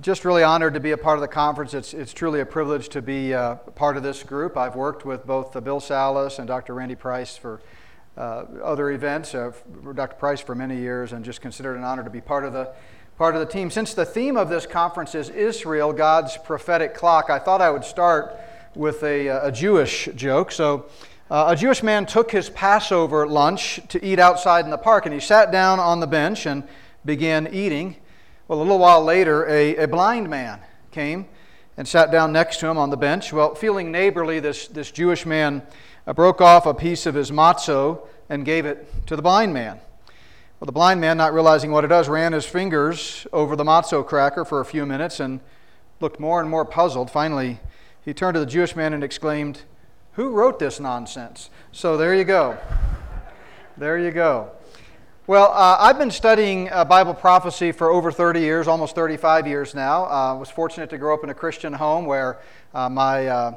Just really honored to be a part of the conference. It's, it's truly a privilege to be uh, part of this group. I've worked with both uh, Bill Salus and Dr. Randy Price for uh, other events, uh, Dr. Price for many years, and just considered an honor to be part of the part of the team. Since the theme of this conference is Israel, God's prophetic clock, I thought I would start with a, uh, a Jewish joke. So, uh, a Jewish man took his Passover lunch to eat outside in the park, and he sat down on the bench and began eating. Well, a little while later, a, a blind man came and sat down next to him on the bench. Well, feeling neighborly, this, this Jewish man uh, broke off a piece of his matzo and gave it to the blind man. Well, the blind man, not realizing what it does, ran his fingers over the matzo cracker for a few minutes and looked more and more puzzled. Finally, he turned to the Jewish man and exclaimed, Who wrote this nonsense? So there you go. There you go. Well, uh, I've been studying uh, Bible prophecy for over 30 years, almost 35 years now. I uh, was fortunate to grow up in a Christian home where uh, my uh,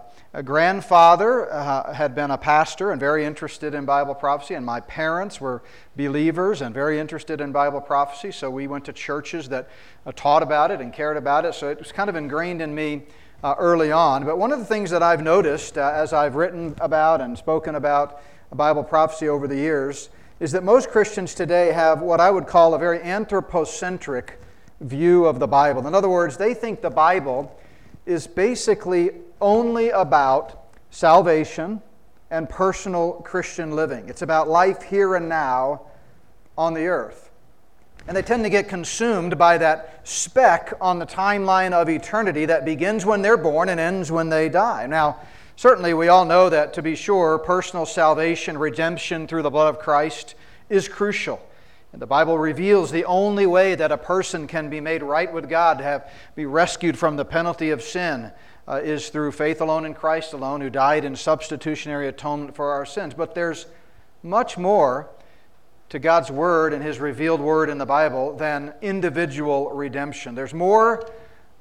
grandfather uh, had been a pastor and very interested in Bible prophecy, and my parents were believers and very interested in Bible prophecy. So we went to churches that taught about it and cared about it. So it was kind of ingrained in me early on. But one of the things that I've noticed as I've written about and spoken about Bible prophecy over the years is that most Christians today have what I would call a very anthropocentric view of the Bible. In other words, they think the Bible is basically only about salvation and personal Christian living. It's about life here and now on the earth. And they tend to get consumed by that speck on the timeline of eternity that begins when they're born and ends when they die. Now, Certainly, we all know that to be sure, personal salvation, redemption through the blood of Christ is crucial. And the Bible reveals the only way that a person can be made right with God, have, be rescued from the penalty of sin, uh, is through faith alone in Christ alone, who died in substitutionary atonement for our sins. But there's much more to God's Word and His revealed Word in the Bible than individual redemption. There's more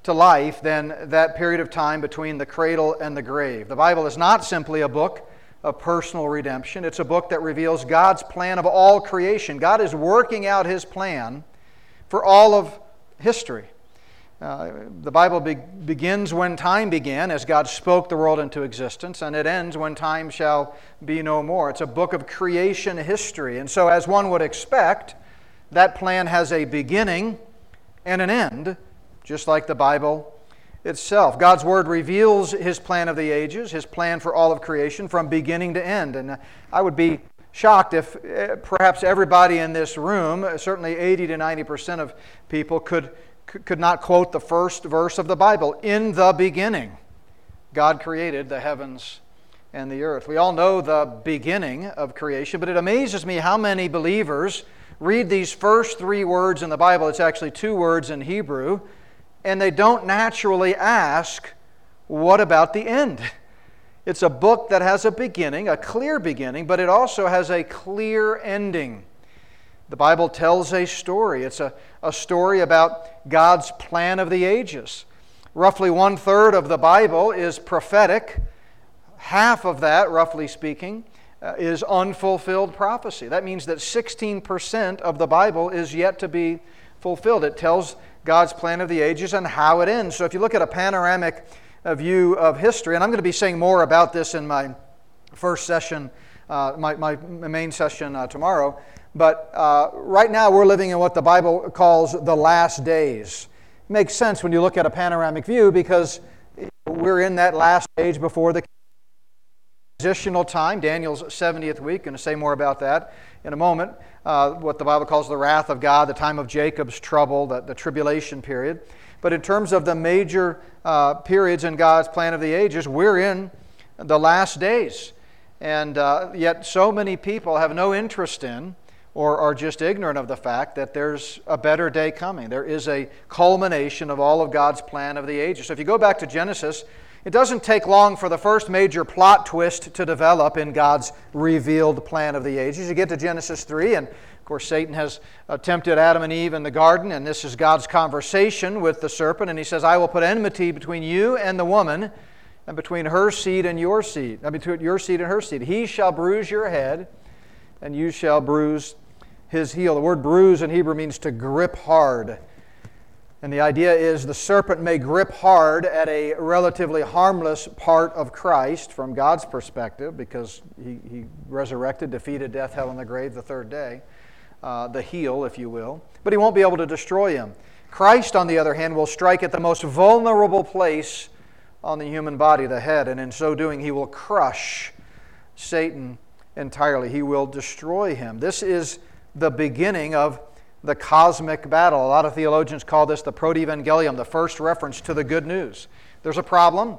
to life than that period of time between the cradle and the grave. The Bible is not simply a book of personal redemption, it's a book that reveals God's plan of all creation. God is working out His plan for all of history. Uh, the Bible be- begins when time began, as God spoke the world into existence, and it ends when time shall be no more. It's a book of creation history. And so, as one would expect, that plan has a beginning and an end, just like the Bible itself. God's Word reveals His plan of the ages, His plan for all of creation from beginning to end. And I would be shocked if eh, perhaps everybody in this room, certainly 80 to 90 percent of people, could, could not quote the first verse of the Bible. In the beginning, God created the heavens and the earth. We all know the beginning of creation, but it amazes me how many believers read these first three words in the Bible. It's actually two words in Hebrew and they don't naturally ask, What about the end? It's a book that has a beginning, a clear beginning, but it also has a clear ending. The Bible tells a story. It's a, a story about God's plan of the ages. Roughly one third of the Bible is prophetic. Half of that, roughly speaking, uh, is unfulfilled prophecy. That means that 16% of the Bible is yet to be fulfilled. It tells God's plan of the ages and how it ends. So if you look at a panoramic uh, view of history, and I'm going to be saying more about this in my first session, uh, my, my main session uh, tomorrow, but uh, right now we're living in what the Bible calls the last days. It makes sense when you look at a panoramic view because we're in that last age before the transitional time, Daniel's 70th week. Going to say more about that in a moment uh, what the Bible calls the wrath of God, the time of Jacob's trouble, the, the tribulation period. But in terms of the major uh, periods in God's plan of the ages, we're in the last days. And uh, yet, so many people have no interest in or are just ignorant of the fact that there's a better day coming. There is a culmination of all of God's plan of the ages. So, if you go back to Genesis, it doesn't take long for the first major plot twist to develop in God's revealed plan of the ages. You get to Genesis 3, and of course, Satan has tempted Adam and Eve in the garden, and this is God's conversation with the serpent. And he says, I will put enmity between you and the woman, and between her seed and your seed, I mean, between your seed and her seed. He shall bruise your head, and you shall bruise his heel. The word bruise in Hebrew means to grip hard. And the idea is the serpent may grip hard at a relatively harmless part of Christ from God's perspective because he, he resurrected, defeated death, hell, and the grave the third day, uh, the heel, if you will. But he won't be able to destroy him. Christ, on the other hand, will strike at the most vulnerable place on the human body, the head, and in so doing, he will crush Satan entirely. He will destroy him. This is the beginning of the cosmic battle. A lot of theologians call this the protevangelium, the first reference to the good news. There's a problem,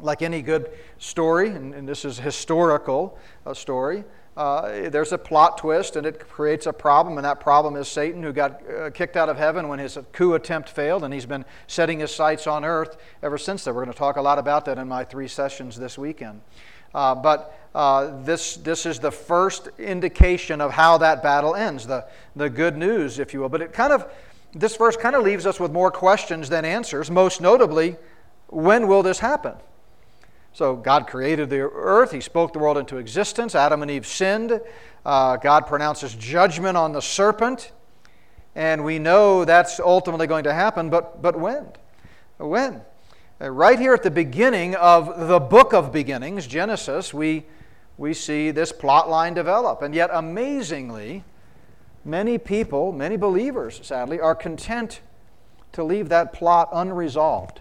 like any good story, and, and this is historical a story. Uh, there's a plot twist, and it creates a problem, and that problem is Satan, who got uh, kicked out of heaven when his coup attempt failed, and he's been setting his sights on earth ever since then. We're going to talk a lot about that in my three sessions this weekend. Uh, but uh, this, this is the first indication of how that battle ends, the, the good news, if you will. But it kind of, this verse kind of leaves us with more questions than answers. Most notably, when will this happen? So God created the earth, He spoke the world into existence. Adam and Eve sinned. Uh, God pronounces judgment on the serpent. And we know that's ultimately going to happen, but, but when? When? Uh, right here at the beginning of the book of beginnings, Genesis, we, we see this plot line develop. And yet, amazingly, many people, many believers, sadly, are content to leave that plot unresolved.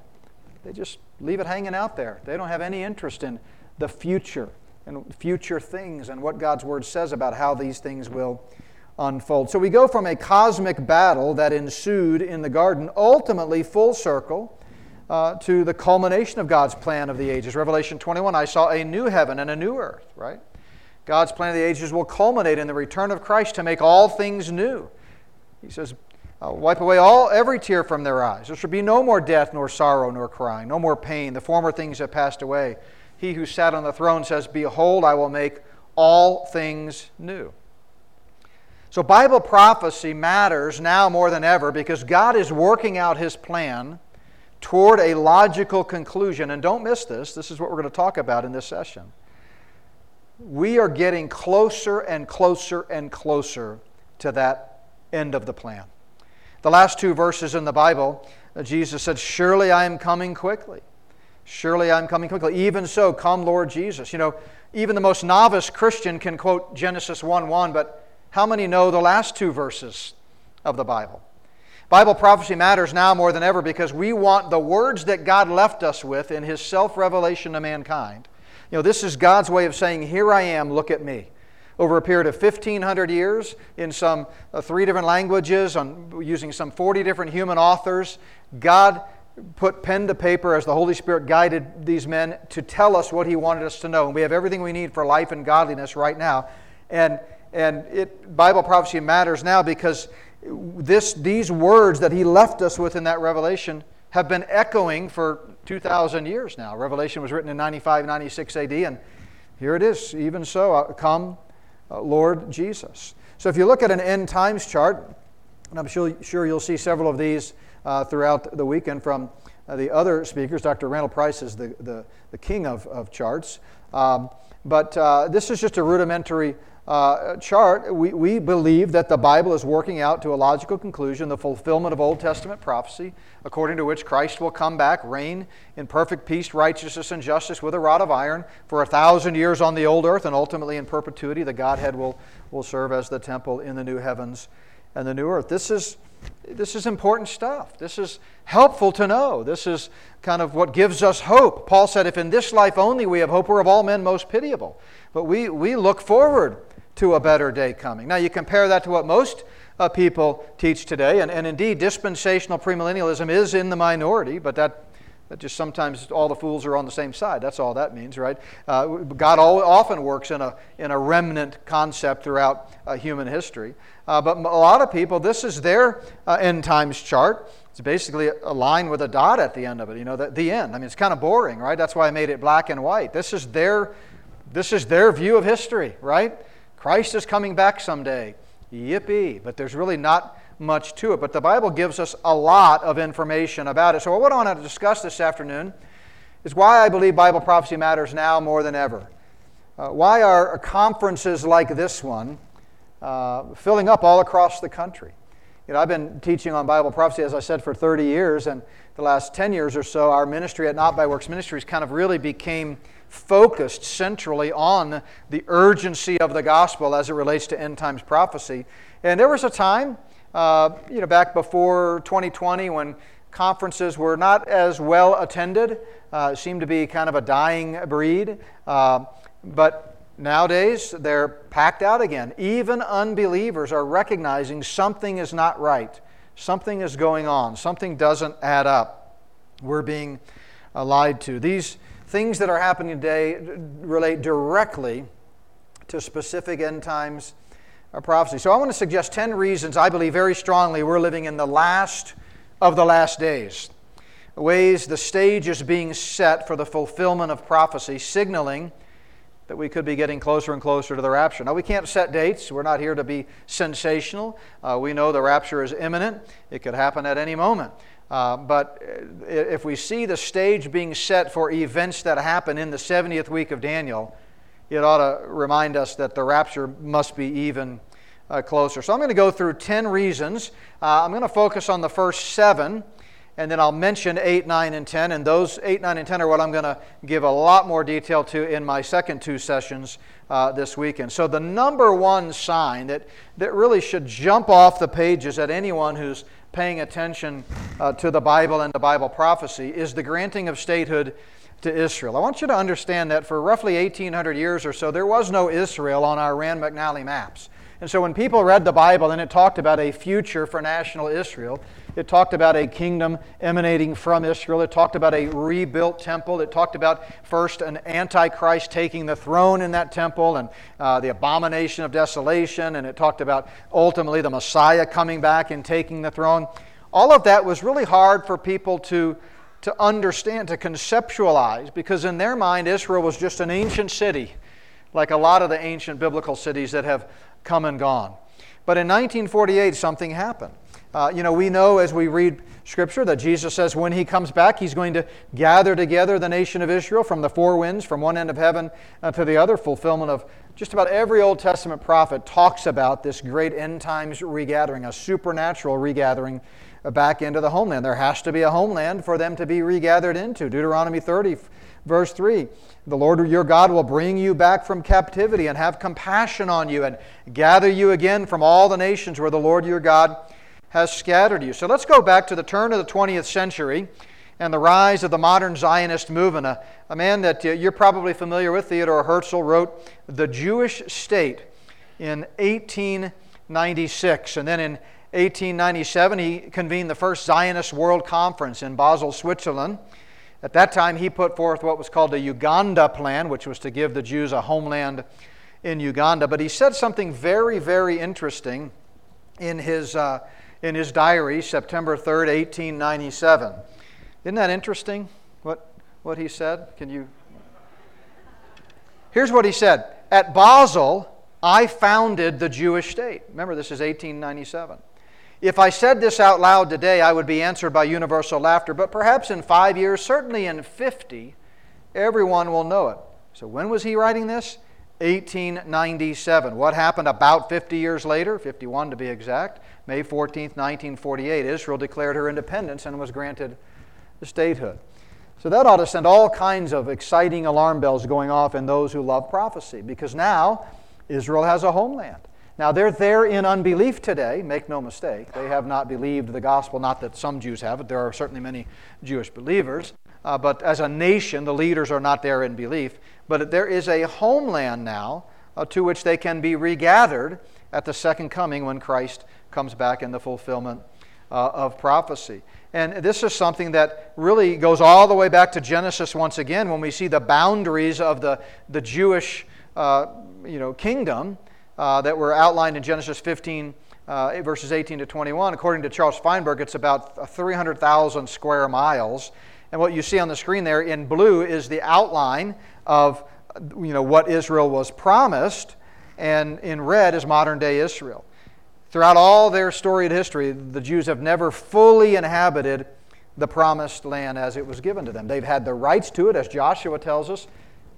They just leave it hanging out there. They don't have any interest in the future and future things and what God's Word says about how these things will unfold. So we go from a cosmic battle that ensued in the garden, ultimately full circle uh, to the culmination of God's plan of the ages. Revelation 21, I saw a new heaven and a new earth, right? God's plan of the ages will culminate in the return of Christ to make all things new. He says, I'll wipe away all every tear from their eyes. There shall be no more death, nor sorrow, nor crying, no more pain. The former things have passed away. He who sat on the throne says, Behold, I will make all things new. So, Bible prophecy matters now more than ever because God is working out His plan toward a logical conclusion. And don't miss this, this is what we're going to talk about in this session. We are getting closer and closer and closer to that end of the plan. The last two verses in the Bible, uh, Jesus said, Surely I am coming quickly. Surely I'm coming quickly. Even so, come, Lord Jesus. You know, even the most novice Christian can quote Genesis 1 1, but how many know the last two verses of the Bible? Bible prophecy matters now more than ever because we want the words that God left us with in His self revelation to mankind. You know, this is God's way of saying, Here I am, look at me. Over a period of 1,500 years, in some uh, three different languages, on, using some 40 different human authors, God put pen to paper as the Holy Spirit guided these men to tell us what He wanted us to know. And we have everything we need for life and godliness right now. And, and it, Bible prophecy matters now because this, these words that he left us with in that revelation have been echoing for 2,000 years now. Revelation was written in 95, 96 AD, and here it is. Even so, uh, come, uh, Lord Jesus. So if you look at an end times chart, and I'm sure, sure you'll see several of these uh, throughout the weekend from uh, the other speakers. Dr. Randall Price is the, the, the king of, of charts. Um, but uh, this is just a rudimentary uh, chart, we, we believe that the Bible is working out to a logical conclusion the fulfillment of Old Testament prophecy, according to which Christ will come back, reign in perfect peace, righteousness, and justice with a rod of iron for a thousand years on the old earth, and ultimately in perpetuity, the Godhead will, will serve as the temple in the new heavens and the new earth. This is, this is important stuff. This is helpful to know. This is kind of what gives us hope. Paul said, If in this life only we have hope, we're of all men most pitiable. But we, we look forward to a better day coming. Now, you compare that to what most uh, people teach today, and, and indeed, dispensational premillennialism is in the minority, but that, that just sometimes all the fools are on the same side. That's all that means, right? Uh, God all, often works in a, in a remnant concept throughout uh, human history. Uh, but a lot of people, this is their uh, end times chart. It's basically a line with a dot at the end of it, you know, the, the end. I mean, it's kind of boring, right? That's why I made it black and white. This is their, this is their view of history, right? Christ is coming back someday. Yippee. But there's really not much to it. But the Bible gives us a lot of information about it. So, what I want to discuss this afternoon is why I believe Bible prophecy matters now more than ever. Uh, why are conferences like this one uh, filling up all across the country? You know, I've been teaching on Bible prophecy, as I said, for 30 years, and the last 10 years or so, our ministry at Not by Works Ministries kind of really became focused centrally on the urgency of the gospel as it relates to end times prophecy. And there was a time, uh, you know, back before 2020 when conferences were not as well attended, uh, seemed to be kind of a dying breed. Uh, but nowadays, they're packed out again. Even unbelievers are recognizing something is not right, something is going on, something doesn't add up. We're being uh, lied to. These things that are happening today relate directly to specific end times prophecy. So I want to suggest 10 reasons I believe very strongly we're living in the last of the last days. Ways the stage is being set for the fulfillment of prophecy, signaling that we could be getting closer and closer to the rapture. Now, we can't set dates. We're not here to be sensational. Uh, we know the rapture is imminent, it could happen at any moment. Uh, but if we see the stage being set for events that happen in the 70th week of Daniel, it ought to remind us that the rapture must be even uh, closer. So I'm going to go through 10 reasons. Uh, I'm going to focus on the first seven, and then I'll mention 8, 9, and 10. And those 8, 9, and 10 are what I'm going to give a lot more detail to in my second two sessions uh, this weekend. So the number one sign that, that really should jump off the pages at anyone who's paying attention uh, to the Bible and the Bible prophecy is the granting of statehood to Israel. I want you to understand that for roughly 1800 years or so, there was no Israel on our Rand McNally maps. And so when people read the Bible and it talked about a future for national Israel, it talked about a kingdom emanating from Israel. It talked about a rebuilt temple. It talked about first an antichrist taking the throne in that temple and uh, the abomination of desolation. And it talked about ultimately the Messiah coming back and taking the throne. All of that was really hard for people to, to understand, to conceptualize, because in their mind, Israel was just an ancient city, like a lot of the ancient biblical cities that have come and gone. But in 1948, something happened. Uh, you know, we know as we read Scripture that Jesus says when he comes back, he's going to gather together the nation of Israel from the four winds, from one end of heaven uh, to the other. Fulfillment of just about every Old Testament prophet talks about this great end times regathering, a supernatural regathering back into the homeland. There has to be a homeland for them to be regathered into. Deuteronomy 30, verse 3 The Lord your God will bring you back from captivity and have compassion on you and gather you again from all the nations where the Lord your God has scattered you. So let's go back to the turn of the 20th century and the rise of the modern Zionist movement. A, a man that uh, you're probably familiar with, Theodore Herzl, wrote The Jewish State in 1896. And then in 1897, he convened the first Zionist World Conference in Basel, Switzerland. At that time, he put forth what was called the Uganda Plan, which was to give the Jews a homeland in Uganda. But he said something very, very interesting in his, uh, in his diary, September 3rd, 1897. Isn't that interesting what, what he said? Can you? Here's what he said At Basel, I founded the Jewish state. Remember, this is 1897. If I said this out loud today, I would be answered by universal laughter, but perhaps in five years, certainly in 50, everyone will know it. So, when was he writing this? 1897. What happened about 50 years later, 51 to be exact? May 14, 1948, Israel declared her independence and was granted the statehood. So that ought to send all kinds of exciting alarm bells going off in those who love prophecy because now Israel has a homeland. Now, they're there in unbelief today, make no mistake. They have not believed the gospel, not that some Jews have it. There are certainly many Jewish believers. Uh, but as a nation, the leaders are not there in belief. But there is a homeland now uh, to which they can be regathered at the second coming when Christ comes back in the fulfillment uh, of prophecy. And this is something that really goes all the way back to Genesis once again when we see the boundaries of the, the Jewish uh, you know, kingdom uh, that were outlined in Genesis 15, uh, verses 18 to 21. According to Charles Feinberg, it's about 300,000 square miles. And what you see on the screen there in blue is the outline of you know, what Israel was promised, and in red is modern day Israel. Throughout all their storied history, the Jews have never fully inhabited the promised land as it was given to them. They've had the rights to it, as Joshua tells us.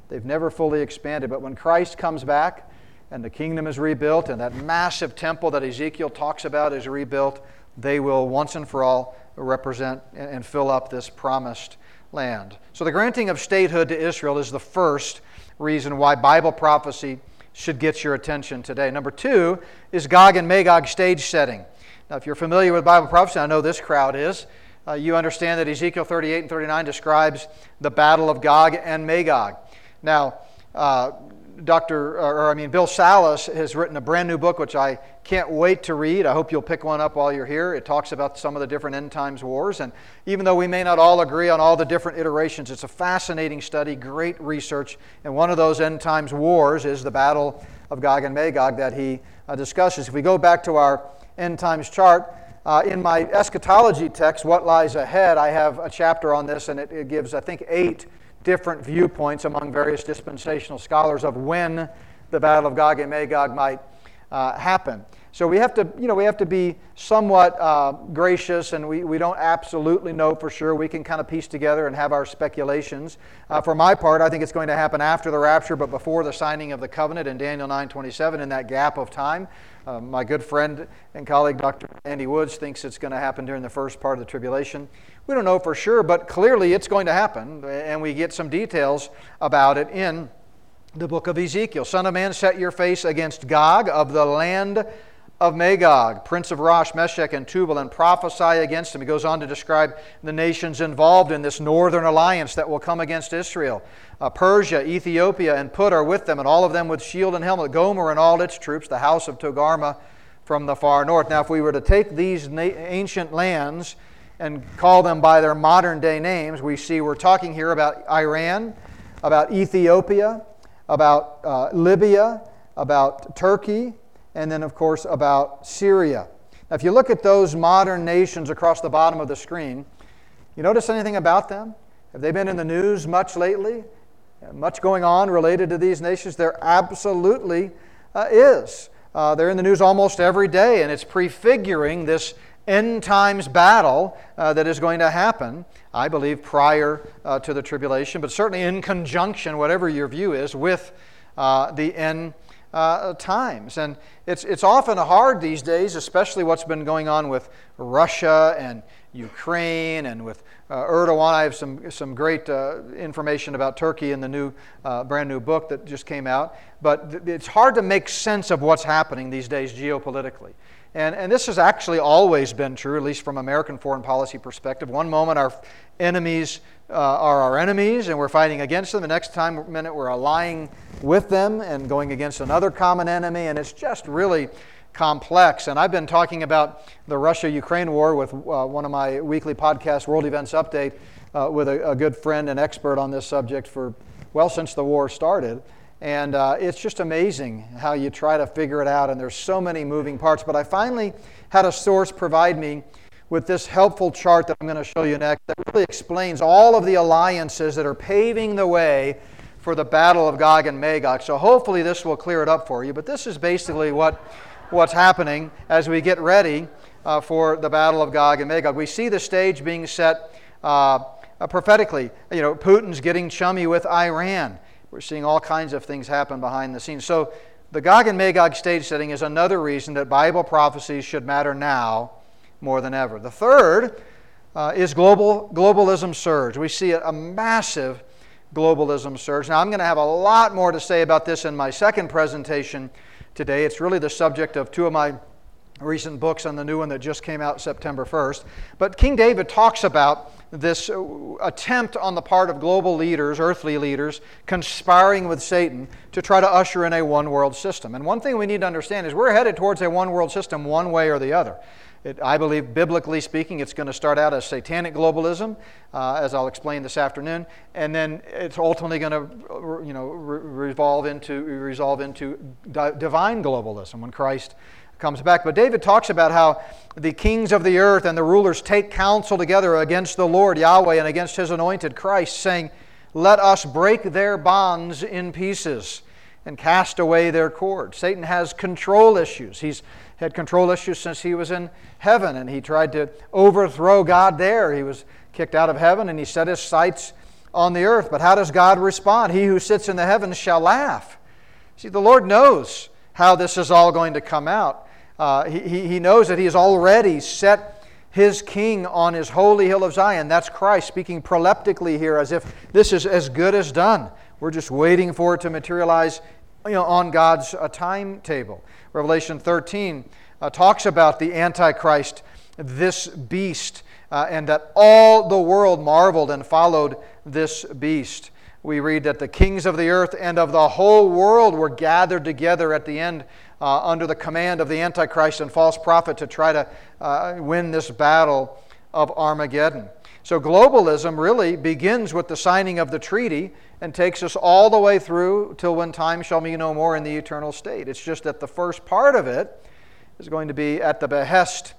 They've never fully expanded. But when Christ comes back, and the kingdom is rebuilt, and that massive temple that Ezekiel talks about is rebuilt, they will once and for all represent and fill up this promised land. So, the granting of statehood to Israel is the first reason why Bible prophecy should get your attention today. Number two is Gog and Magog stage setting. Now, if you're familiar with Bible prophecy, I know this crowd is. Uh, you understand that Ezekiel 38 and 39 describes the battle of Gog and Magog. Now, uh, Dr. or I mean Bill Salus has written a brand new book which I can't wait to read. I hope you'll pick one up while you're here. It talks about some of the different end times wars and even though we may not all agree on all the different iterations, it's a fascinating study, great research. And one of those end times wars is the battle of Gog and Magog that he uh, discusses. If we go back to our end times chart, uh, in my eschatology text, What Lies Ahead, I have a chapter on this, and it, it gives, I think, eight different viewpoints among various dispensational scholars of when the Battle of Gog and Magog might uh, happen. So we have to, you know, we have to be somewhat uh, gracious, and we, we don't absolutely know for sure. We can kind of piece together and have our speculations. Uh, for my part, I think it's going to happen after the rapture, but before the signing of the covenant in Daniel 9:27. In that gap of time, uh, my good friend and colleague Dr. Andy Woods thinks it's going to happen during the first part of the tribulation. We don't know for sure, but clearly it's going to happen, and we get some details about it in the book of Ezekiel. Son of man, set your face against Gog of the land of Magog, prince of Rosh, Meshech, and Tubal, and prophesy against him. He goes on to describe the nations involved in this northern alliance that will come against Israel. Uh, Persia, Ethiopia, and Put are with them, and all of them with shield and helmet. Gomer and all its troops, the house of Togarmah from the far north. Now, if we were to take these na- ancient lands and call them by their modern day names, we see we're talking here about Iran, about Ethiopia, about uh, Libya, about Turkey, and then, of course, about Syria. Now, if you look at those modern nations across the bottom of the screen, you notice anything about them? Have they been in the news much lately? Much going on related to these nations? There absolutely uh, is. Uh, they're in the news almost every day, and it's prefiguring this end times battle uh, that is going to happen, I believe, prior uh, to the tribulation, but certainly in conjunction, whatever your view is, with uh, the end uh, times. And it's, it's often hard these days, especially what's been going on with Russia and Ukraine and with uh, Erdogan. I have some, some great uh, information about Turkey in the new, brand new book that just came out. But th- it's hard to make sense of what's happening these days geopolitically. And, and this has actually always been true, at least from American foreign policy perspective. One moment our enemies uh, are our enemies and we're fighting against them. The next time minute we're allying with them and going against another common enemy. And it's just really complex. And I've been talking about the Russia Ukraine war with uh, one of my weekly podcasts, World Events Update, uh, with a, a, good friend and expert on this subject for, well, since the war started. And uh, it's just amazing how you try to figure it out, and there's so many moving parts. But I finally had a source provide me with this helpful chart that I'm going to show you next that really explains all of the alliances that are paving the way for the battle of Gog and Magog. So hopefully this will clear it up for you. But this is basically what, what's happening as we get ready uh, for the battle of Gog and Magog. We see the stage being set uh, uh, prophetically. You know, Putin's getting chummy with Iran. We're seeing all kinds of things happen behind the scenes. So, the Gog and Magog stage setting is another reason that Bible prophecies should matter now more than ever. The third uh, is global globalism surge. We see a, a massive globalism surge. Now, I'm going to have a lot more to say about this in my second presentation today. It's really the subject of two of my recent books and the new one that just came out September 1st. But King David talks about this uh, attempt on the part of global leaders, earthly leaders, conspiring with Satan to try to usher in a one world system. And one thing we need to understand is we're headed towards a one world system one way or the other. It, I believe, biblically speaking, it's going to start out as satanic globalism, uh, as I'll explain this afternoon, and then it's ultimately going to, you know, re- revolve into resolve into di- divine globalism when Christ comes back. But David talks about how the kings of the earth and the rulers take counsel together against the Lord Yahweh and against his anointed Christ, saying, Let us break their bonds in pieces and cast away their cords. Satan has control issues. He's had control issues since he was in heaven, and he tried to overthrow God there. He was kicked out of heaven and he set his sights on the earth. But how does God respond? He who sits in the heavens shall laugh. See, the Lord knows how this is all going to come out. Uh, he, he knows that he has already set his king on his holy hill of Zion. That's Christ speaking proleptically here as if this is as good as done. We're just waiting for it to materialize you know, on God's uh, timetable. Revelation 13 uh, talks about the Antichrist, this beast, uh, and that all the world marveled and followed this beast. We read that the kings of the earth and of the whole world were gathered together at the end uh, under the command of the Antichrist and false prophet to try to uh, win this battle of Armageddon. So, globalism really begins with the signing of the treaty and takes us all the way through till when time shall be no more in the eternal state. It's just that the first part of it is going to be at the behest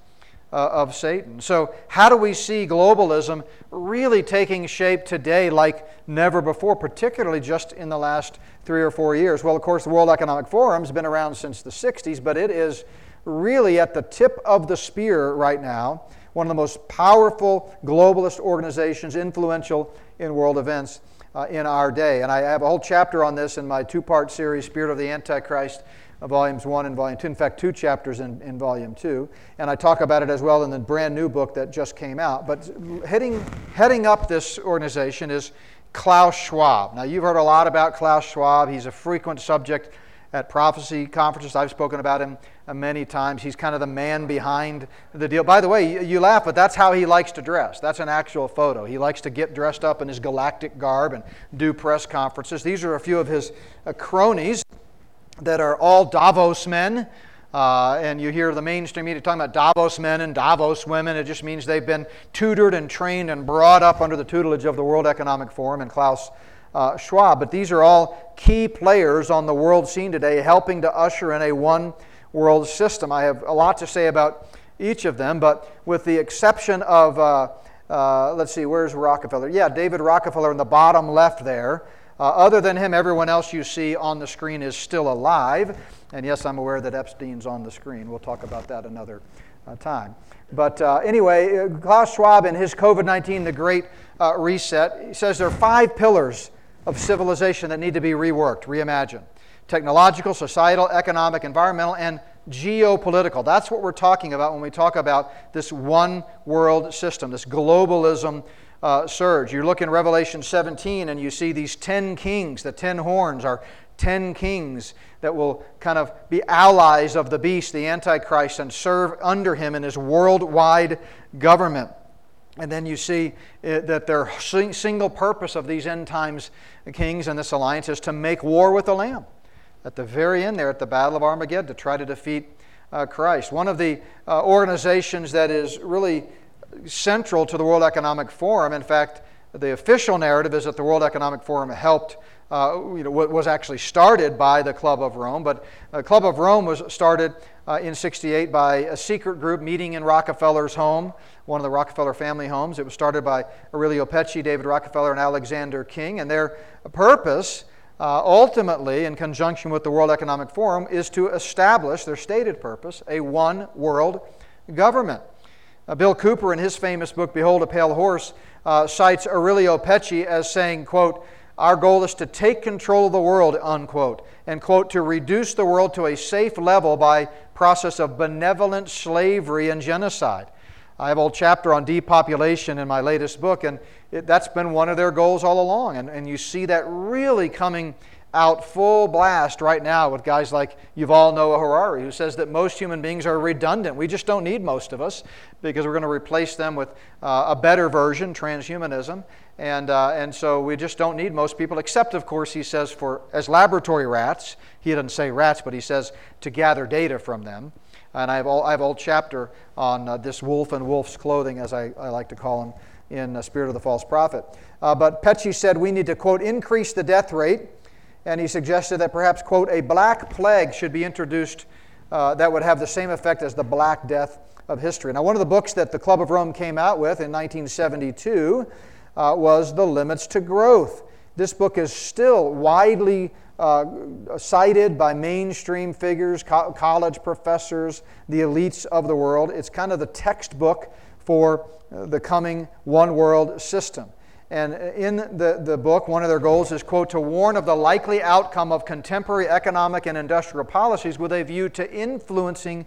uh, of Satan. So, how do we see globalism really taking shape today like never before, particularly just in the last three or four years? Well, of course, the World Economic Forum has been around since the 60s, but it is really at the tip of the spear right now, one of the most powerful globalist organizations, influential in world events uh, in our day. And I have a whole chapter on this in my two part series, Spirit of the Antichrist, volumes one and volume two. In fact, two chapters in, in volume two. And I talk about it as well in the brand new book that just came out. But heading, heading up this organization is Klaus Schwab. Now, you've heard a lot about Klaus Schwab. He's a frequent subject at prophecy conferences. I've spoken about him uh, many times. He's kind of the man behind the deal. By the way, you laugh, but that's how he likes to dress. That's an actual photo. He likes to get dressed up in his galactic garb and do press conferences. These are a few of his uh, cronies that are all Davos men. Uh, and you hear the mainstream media talking about Davos men and Davos women. It just means they've been tutored and trained and brought up under the tutelage of the World Economic Forum and Klaus uh, Schwab. But these are all key players on the world scene today, helping to usher in a one world system. I have a lot to say about each of them, but with the exception of, uh, uh, let's see, where's Rockefeller? Yeah, David Rockefeller in the bottom left there. Uh, other than him, everyone else you see on the screen is still alive. And yes, I'm aware that Epstein's on the screen. We'll talk about that another uh, time. But uh, anyway, uh, Klaus Schwab in his COVID 19, the Great uh, Reset, he says there are five pillars of civilization that need to be reworked, reimagined technological, societal, economic, environmental, and geopolitical. That's what we're talking about when we talk about this one world system, this globalism uh, surge. You look in Revelation 17 and you see these 10 kings. The 10 horns are 10 kings that will kind of be allies of the beast, the Antichrist, and serve under him in his worldwide government. And then you see uh, that their single purpose of these end times kings and this alliance is to make war with the Lamb. At the very end, there at the Battle of Armageddon, to try to defeat uh, Christ. One of the uh, organizations that is really central to the World Economic Forum. In fact, the official narrative is that the World Economic Forum helped, uh, you know, was actually started by the Club of Rome. But the Club of Rome was started uh, in 68 by a secret group meeting in Rockefeller's home, one of the Rockefeller family homes. It was started by Aurelio Peccei, David Rockefeller, and Alexander King. And their purpose, uh, ultimately, in conjunction with the World Economic Forum, is to establish their stated purpose a one world government. Uh, Bill Cooper, in his famous book, Behold a Pale Horse, uh, cites Aurelio Peccei as saying, quote, our goal is to take control of the world, unquote, and, quote, to reduce the world to a safe level by process of benevolent slavery and genocide. I have a whole chapter on depopulation in my latest book, and it, that's been one of their goals all along. And, and you see that really coming out full blast right now with guys like Yuval Noah Harari, who says that most human beings are redundant. We just don't need most of us because we're going to replace them with uh, a better version, transhumanism. And, uh, and so we just don't need most people, except, of course, he says, for as laboratory rats. He doesn't say rats, but he says to gather data from them. And I have, all, I have a whole chapter on uh, this wolf and wolf's clothing, as I, I like to call him in the Spirit of the False Prophet. Uh, but Peccei said we need to, quote, increase the death rate and he suggested that perhaps, quote, a black plague should be introduced uh, that would have the same effect as the Black Death of history. Now, one of the books that the Club of Rome came out with in 1972 uh, was The Limits to Growth. This book is still widely uh, cited by mainstream figures, co- college professors, the elites of the world. It's kind of the textbook for uh, the coming one world system. And in the, the book, one of their goals is, quote, to warn of the likely outcome of contemporary economic and industrial policies with a view to influencing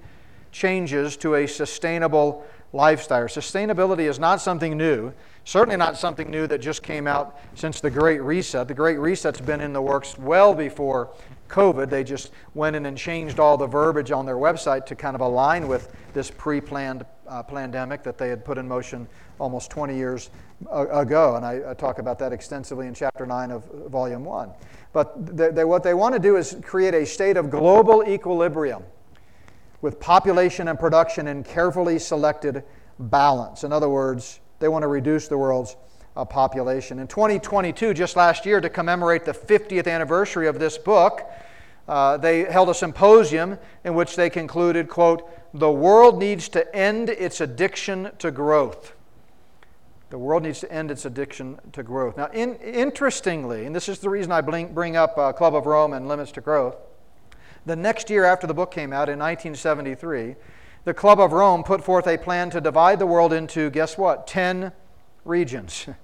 changes to a sustainable lifestyle. Sustainability is not something new, certainly not something new that just came out since the Great Reset. The Great Reset's been in the works well before COVID. They just went in and changed all the verbiage on their website to kind of align with this pre planned uh, pandemic that they had put in motion almost 20 years ago. And I, I, talk about that extensively in chapter 9 of volume 1. But they, they, what they want to do is create a state of global equilibrium with population and production in carefully selected balance. In other words, they want to reduce the world's uh, population. In 2022, just last year, to commemorate the 50th anniversary of this book, uh, they held a symposium in which they concluded, quote, the world needs to end its addiction to growth. The world needs to end its addiction to growth. Now, in, interestingly, and this is the reason I bring, up uh, Club of Rome and Limits to Growth, the next year after the book came out in 1973, the Club of Rome put forth a plan to divide the world into, guess what, 10 regions.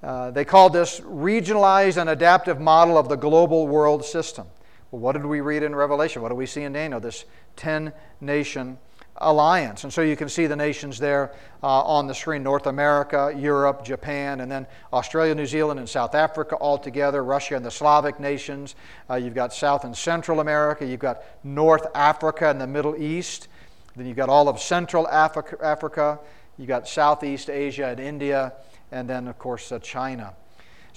Uh, they called this regionalized and adaptive model of the global world system. Well, what did we read in Revelation? What do we see in Daniel? This 10 nation alliance. And so you can see the nations there uh, on the screen North America, Europe, Japan, and then Australia, New Zealand, and South Africa all together, Russia and the Slavic nations. Uh, you've got South and Central America, you've got North Africa and the Middle East. Then you've got all of Central Africa, Africa. you've got Southeast Asia and India, and then, of course, uh, China.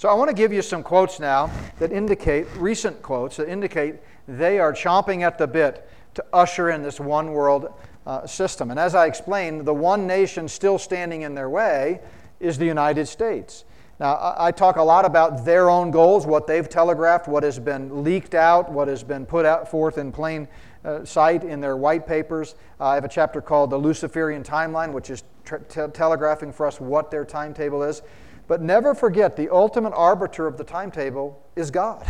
So I want to give you some quotes now that indicate, recent quotes that indicate they are chomping at the bit to usher in this one world uh, system. And as I explained, the one nation still standing in their way is the United States. Now, I, talk a lot about their own goals, what they've telegraphed, what has been leaked out, what has been put out forth in plain uh, sight in their white papers. Uh, I have a chapter called The Luciferian Timeline, which is te- telegraphing for us what their timetable is. But never forget the ultimate arbiter of the timetable is God.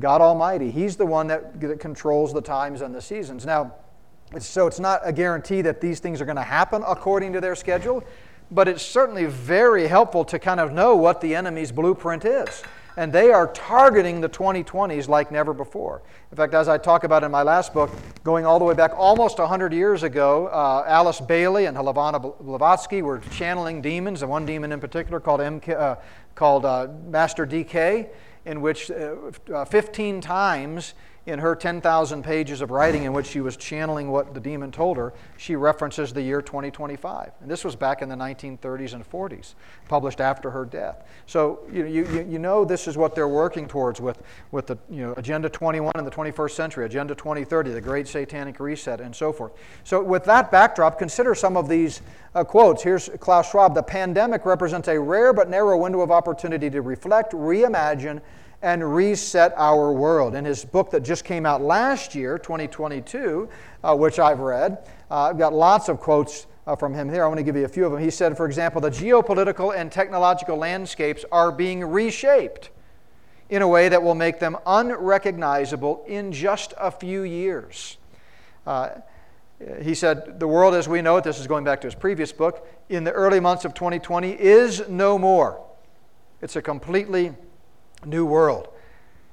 God Almighty. He's the one that, that controls the times and the seasons. Now, it's, so it's not a guarantee that these things are going to happen according to their schedule, but it's certainly very helpful to kind of know what the enemy's blueprint is. And they are targeting the 2020s like never before. In fact, as I talk about in my last book, going all the way back almost 100 years ago, uh, Alice Bailey and Helena Blavatsky were channeling demons, and one demon in particular called, MK, uh, called uh, Master DK in which uh, uh 15 times in her 10,000 pages of writing in which she was channeling what the demon told her, she references the year 2025. And this was back in the 1930s and 40s, published after her death. So you, you, you know this is what they're working towards with, with the you know, Agenda 21 in the 21st century, Agenda 2030, the Great Satanic Reset, and so forth. So with that backdrop, consider some of these uh, quotes. Here's Klaus Schwab The pandemic represents a rare but narrow window of opportunity to reflect, reimagine, and reset our world. In his book that just came out last year, 2022, uh, which I've read, uh, I've got lots of quotes uh, from him here. I want to give you a few of them. He said, for example, the geopolitical and technological landscapes are being reshaped in a way that will make them unrecognizable in just a few years. Uh, he said, The world as we know it, this is going back to his previous book, in the early months of 2020 is no more. It's a completely new world.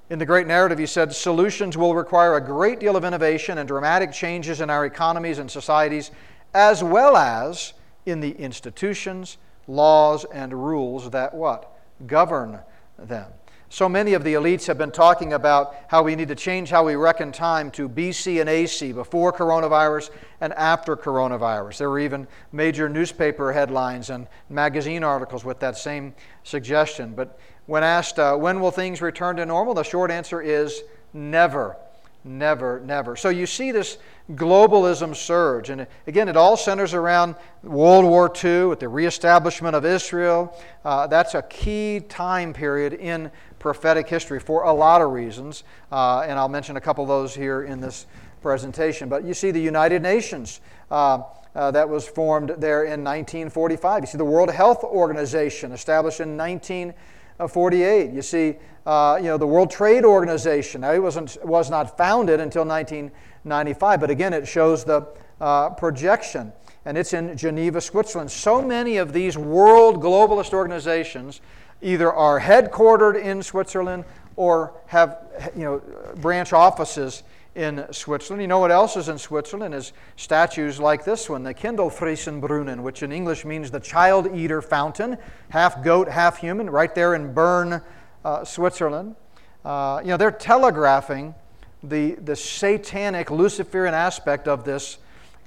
In the great narrative, he said, solutions will require a great deal of innovation and dramatic changes in our economies and societies, as well as in the institutions, laws, and rules that what? Govern them. So many of the elites have been talking about how we need to change how we reckon time to BC and AC, before coronavirus and after coronavirus. There were even major newspaper headlines and magazine articles with that same suggestion. But when asked, uh, when will things return to normal, the short answer is never. Never, never. So you see this globalism surge. And again, it all centers around World War II, with the reestablishment of Israel. Uh, that's a key time period in prophetic history for a lot of reasons. Uh, and I'll mention a couple of those here in this presentation. But you see the United Nations. Uh, uh, that was formed there in 1945. You see the World Health Organization established in 19 48. You see, uh, you know, the World Trade Organization. Now, it wasn't, was not founded until 1995, but again, it shows the uh, projection. And it's in Geneva, Switzerland. So many of these world globalist organizations either are headquartered in Switzerland or have you know, branch offices in Switzerland. You know what else is in Switzerland? Is statues like this one, the Kindelfressenbrunnen, which in English means the child eater fountain, half goat, half human, right there in Bern, uh, Switzerland. Uh, you know, they're telegraphing the, the satanic Luciferian aspect of this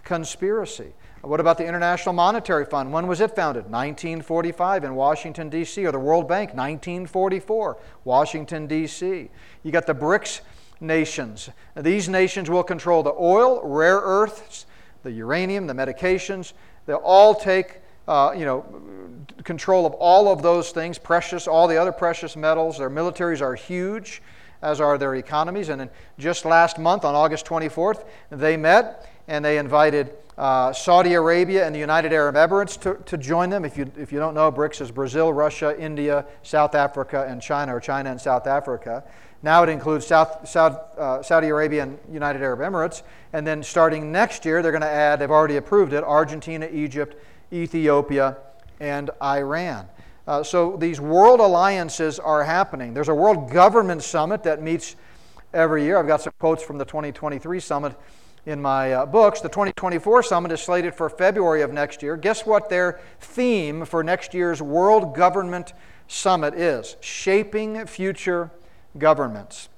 conspiracy. What about the International Monetary Fund? When was it founded? 1945 in Washington, D.C., or the World Bank, 1944, Washington, D.C. You got the BRICS nations. These nations will control the oil, rare earths, the uranium, the medications. They'll all take uh, you know, control of all of those things, precious, all the other precious metals. Their militaries are huge, as are their economies. And just last month, on August 24th, they met and they invited uh, Saudi Arabia and the United Arab Emirates to, to join them. If you, if you don't know, BRICS is Brazil, Russia, India, South Africa, and China, or China and South Africa. Now it includes South, South, uh, Saudi Arabia and United Arab Emirates. And then starting next year, they're going to add, they've already approved it, Argentina, Egypt, Ethiopia, and Iran. Uh, so these world alliances are happening. There's a World Government Summit that meets every year. I've got some quotes from the 2023 summit in my uh, books. The 2024 summit is slated for February of next year. Guess what their theme for next year's World Government Summit is? Shaping Future Governments.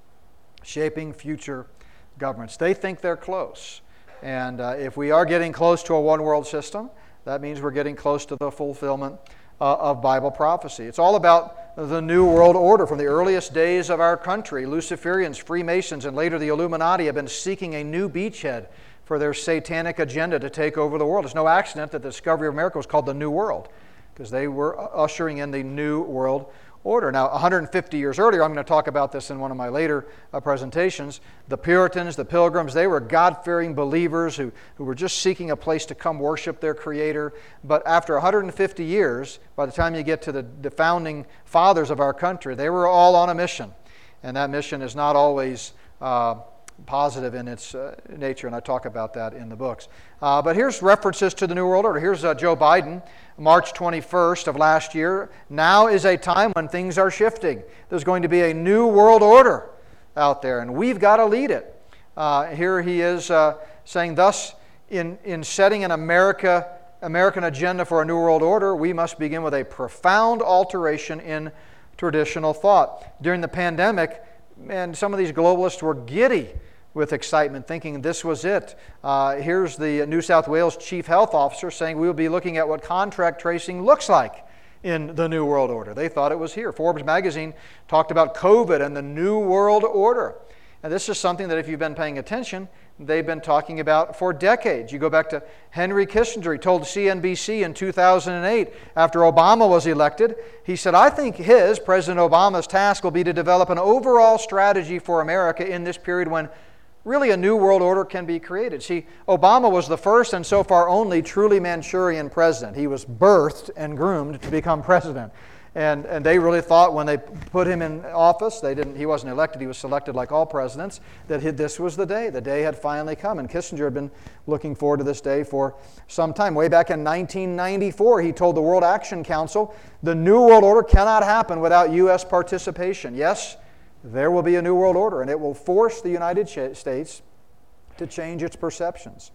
Shaping Future Governments. They think they're close. And uh, if we are getting close to a one world system, that means we're getting close to the fulfillment uh, of Bible prophecy. It's all about the New World Order. From the earliest days of our country, Luciferians, Freemasons, and later the Illuminati have been seeking a new beachhead for their satanic agenda to take over the world. It's no accident that the discovery of America was called the New World, because they were ushering in the New World order. Now, 150 years earlier, I'm going to talk about this in one of my later uh, presentations. The Puritans, the Pilgrims, they were God fearing believers who, who were just seeking a place to come worship their Creator. But after 150 years, by the time you get to the, the founding fathers of our country, they were all on a mission. And that mission is not always. Uh, positive in its uh, nature, and I talk about that in the books. Uh, but here's references to the New World Order. Here's uh, Joe Biden, March 21st of last year. Now is a time when things are shifting. There's going to be a new world order out there, and we've got to lead it. Uh, here he is uh, saying, thus, in, in setting an America, American agenda for a new world order, we must begin with a profound alteration in traditional thought. During the pandemic, and some of these globalists were giddy with excitement, thinking this was it. Uh, here's the New South Wales Chief Health Officer saying we will be looking at what contact tracing looks like in the New World Order. They thought it was here. Forbes magazine talked about COVID and the New World Order. And this is something that, if you've been paying attention, they've been talking about for decades. You go back to Henry Kissinger. He told CNBC in 2008, after Obama was elected, he said, I think his, President Obama's task will be to develop an overall strategy for America in this period when really a new world order can be created. See, Obama was the first and so far only truly Manchurian president. He was birthed and groomed to become president. And, and they really thought when they put him in office, they didn't, he wasn't elected, he was selected like all presidents, that he, this was the day. The day had finally come. And Kissinger had been looking forward to this day for some time. Way back in 1994, he told the World Action Council the New World Order cannot happen without U.S. participation. Yes, there will be a New World Order, and it will force the United States to change its perceptions.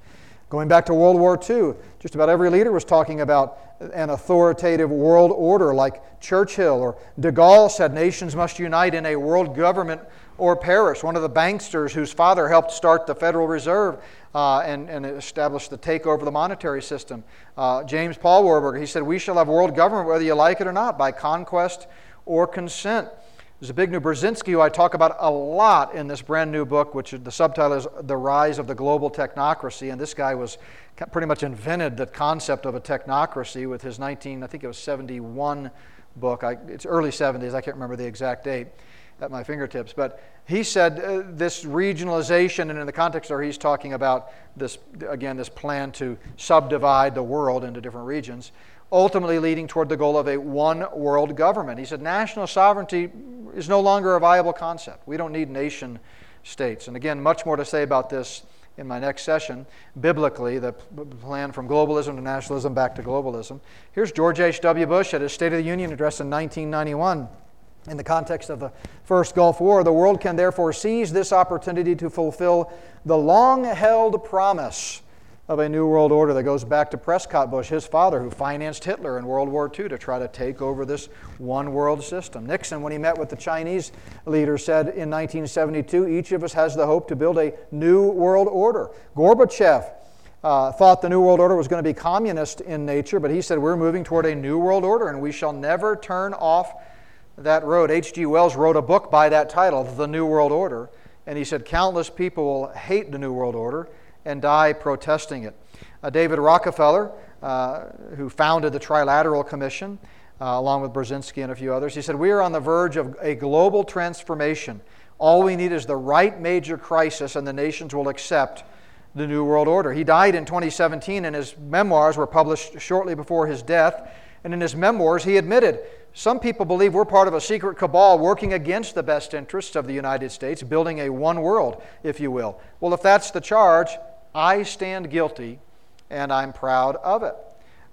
Going back to World War II, just about every leader was talking about an authoritative world order, like Churchill or de Gaulle said nations must unite in a world government or perish. One of the banksters whose father helped start the Federal Reserve uh, and, and establish the takeover of the monetary system, uh, James Paul Warburg, he said, We shall have world government whether you like it or not, by conquest or consent. Zbigniew Brzezinski, who I talk about a lot in this brand new book, which the subtitle is The Rise of the Global Technocracy. And this guy was pretty much invented the concept of a technocracy with his 19, I think it was 71 book. I, it's early 70s, I can't remember the exact date at my fingertips. But he said uh, this regionalization, and in the context where he's talking about this, again, this plan to subdivide the world into different regions ultimately leading toward the goal of a one world government. He said national sovereignty is no longer a viable concept. We don't need nation states. And again, much more to say about this in my next session. Biblically, the plan from globalism to nationalism back to globalism. Here's George H.W. Bush at his State of the Union address in 1991. in the context of the first Gulf War. The world can therefore seize this opportunity to fulfill the long held promise of a new world order that goes back to Prescott Bush, his father, who financed Hitler in World War II to try to take over this one world system. Nixon, when he met with the Chinese leader, said in 1972 each of us has the hope to build a new world order. Gorbachev uh, thought the New World Order was going to be communist in nature, but he said we're moving toward a new world order and we shall never turn off that road. H.G. Wells wrote a book by that title, The New World Order, and he said countless people will hate the New World Order and die protesting it. Uh, David Rockefeller, uh, who founded the Trilateral Commission, uh, along with Brzezinski and a few others, he said, We are on the verge of a global transformation. All we need is the right major crisis, and the nations will accept the New World Order. He died in 2017, and his memoirs were published shortly before his death. And in his memoirs, he admitted some people believe we're part of a secret cabal working against the best interests of the United States, building a one world, if you will. Well, if that's the charge, I stand guilty and I'm proud of it.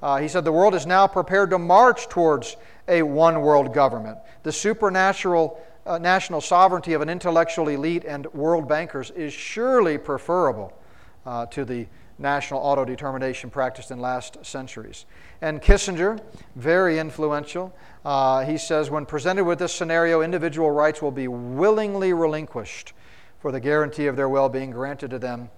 Uh, he said the world is now prepared to march towards a one world government. The supernatural uh, national sovereignty of an intellectual elite and world bankers is surely preferable uh, to the national auto determination practiced in last centuries. And Kissinger, very influential, uh, he says when presented with this scenario, individual rights will be willingly relinquished for the guarantee of their well being granted to them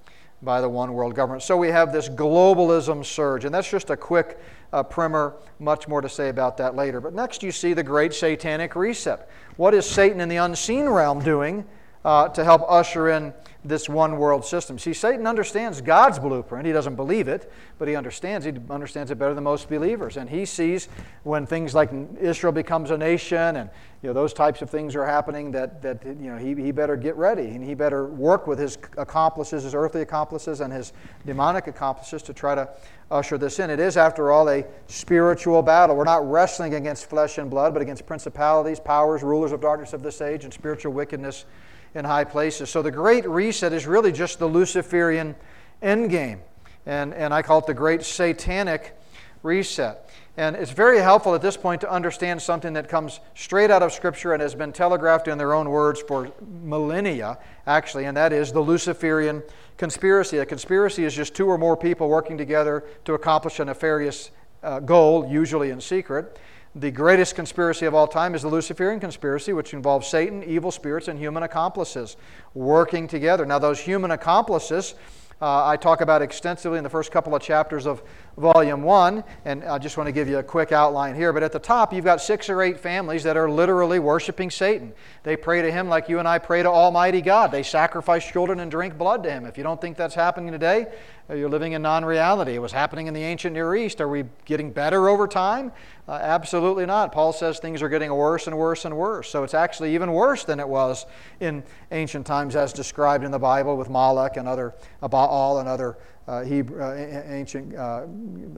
by the one world government. So we have this globalism surge, and that's just a quick uh, primer, much more to say about that later. But next, you see the great satanic reset. What is Satan in the unseen realm doing uh, to help usher in this one world system. See, Satan understands God's blueprint. He doesn't believe it, but he understands. He understands it better than most believers. And he sees when things like Israel becomes a nation and you know, those types of things are happening that, that you know, he, he better get ready and he better work with his accomplices, his earthly accomplices, and his demonic accomplices to try to usher this in. It is, after all, a spiritual battle. We're not wrestling against flesh and blood, but against principalities, powers, rulers of darkness of this age, and spiritual wickedness in high places. So the Great Reset is really just the Luciferian endgame. And, and I call it the Great Satanic Reset. And it's very helpful at this point to understand something that comes straight out of Scripture and has been telegraphed in their own words for millennia, actually, and that is the Luciferian conspiracy. A conspiracy is just two or more people working together to accomplish a nefarious uh, goal, usually in secret. The greatest conspiracy of all time is the Luciferian conspiracy, which involves Satan, evil spirits, and human accomplices working together. Now, those human accomplices uh, I talk about extensively in the first couple of chapters of Volume 1, and I just want to give you a quick outline here. But at the top, you've got six or eight families that are literally worshiping Satan. They pray to him like you and I pray to Almighty God. They sacrifice children and drink blood to him. If you don't think that's happening today, you're living in non reality. It was happening in the ancient Near East. Are we getting better over time? Uh, absolutely not. Paul says things are getting worse and worse and worse. So it's actually even worse than it was in ancient times, as described in the Bible with Moloch and other Baal and other uh, Hebrew, uh, ancient uh,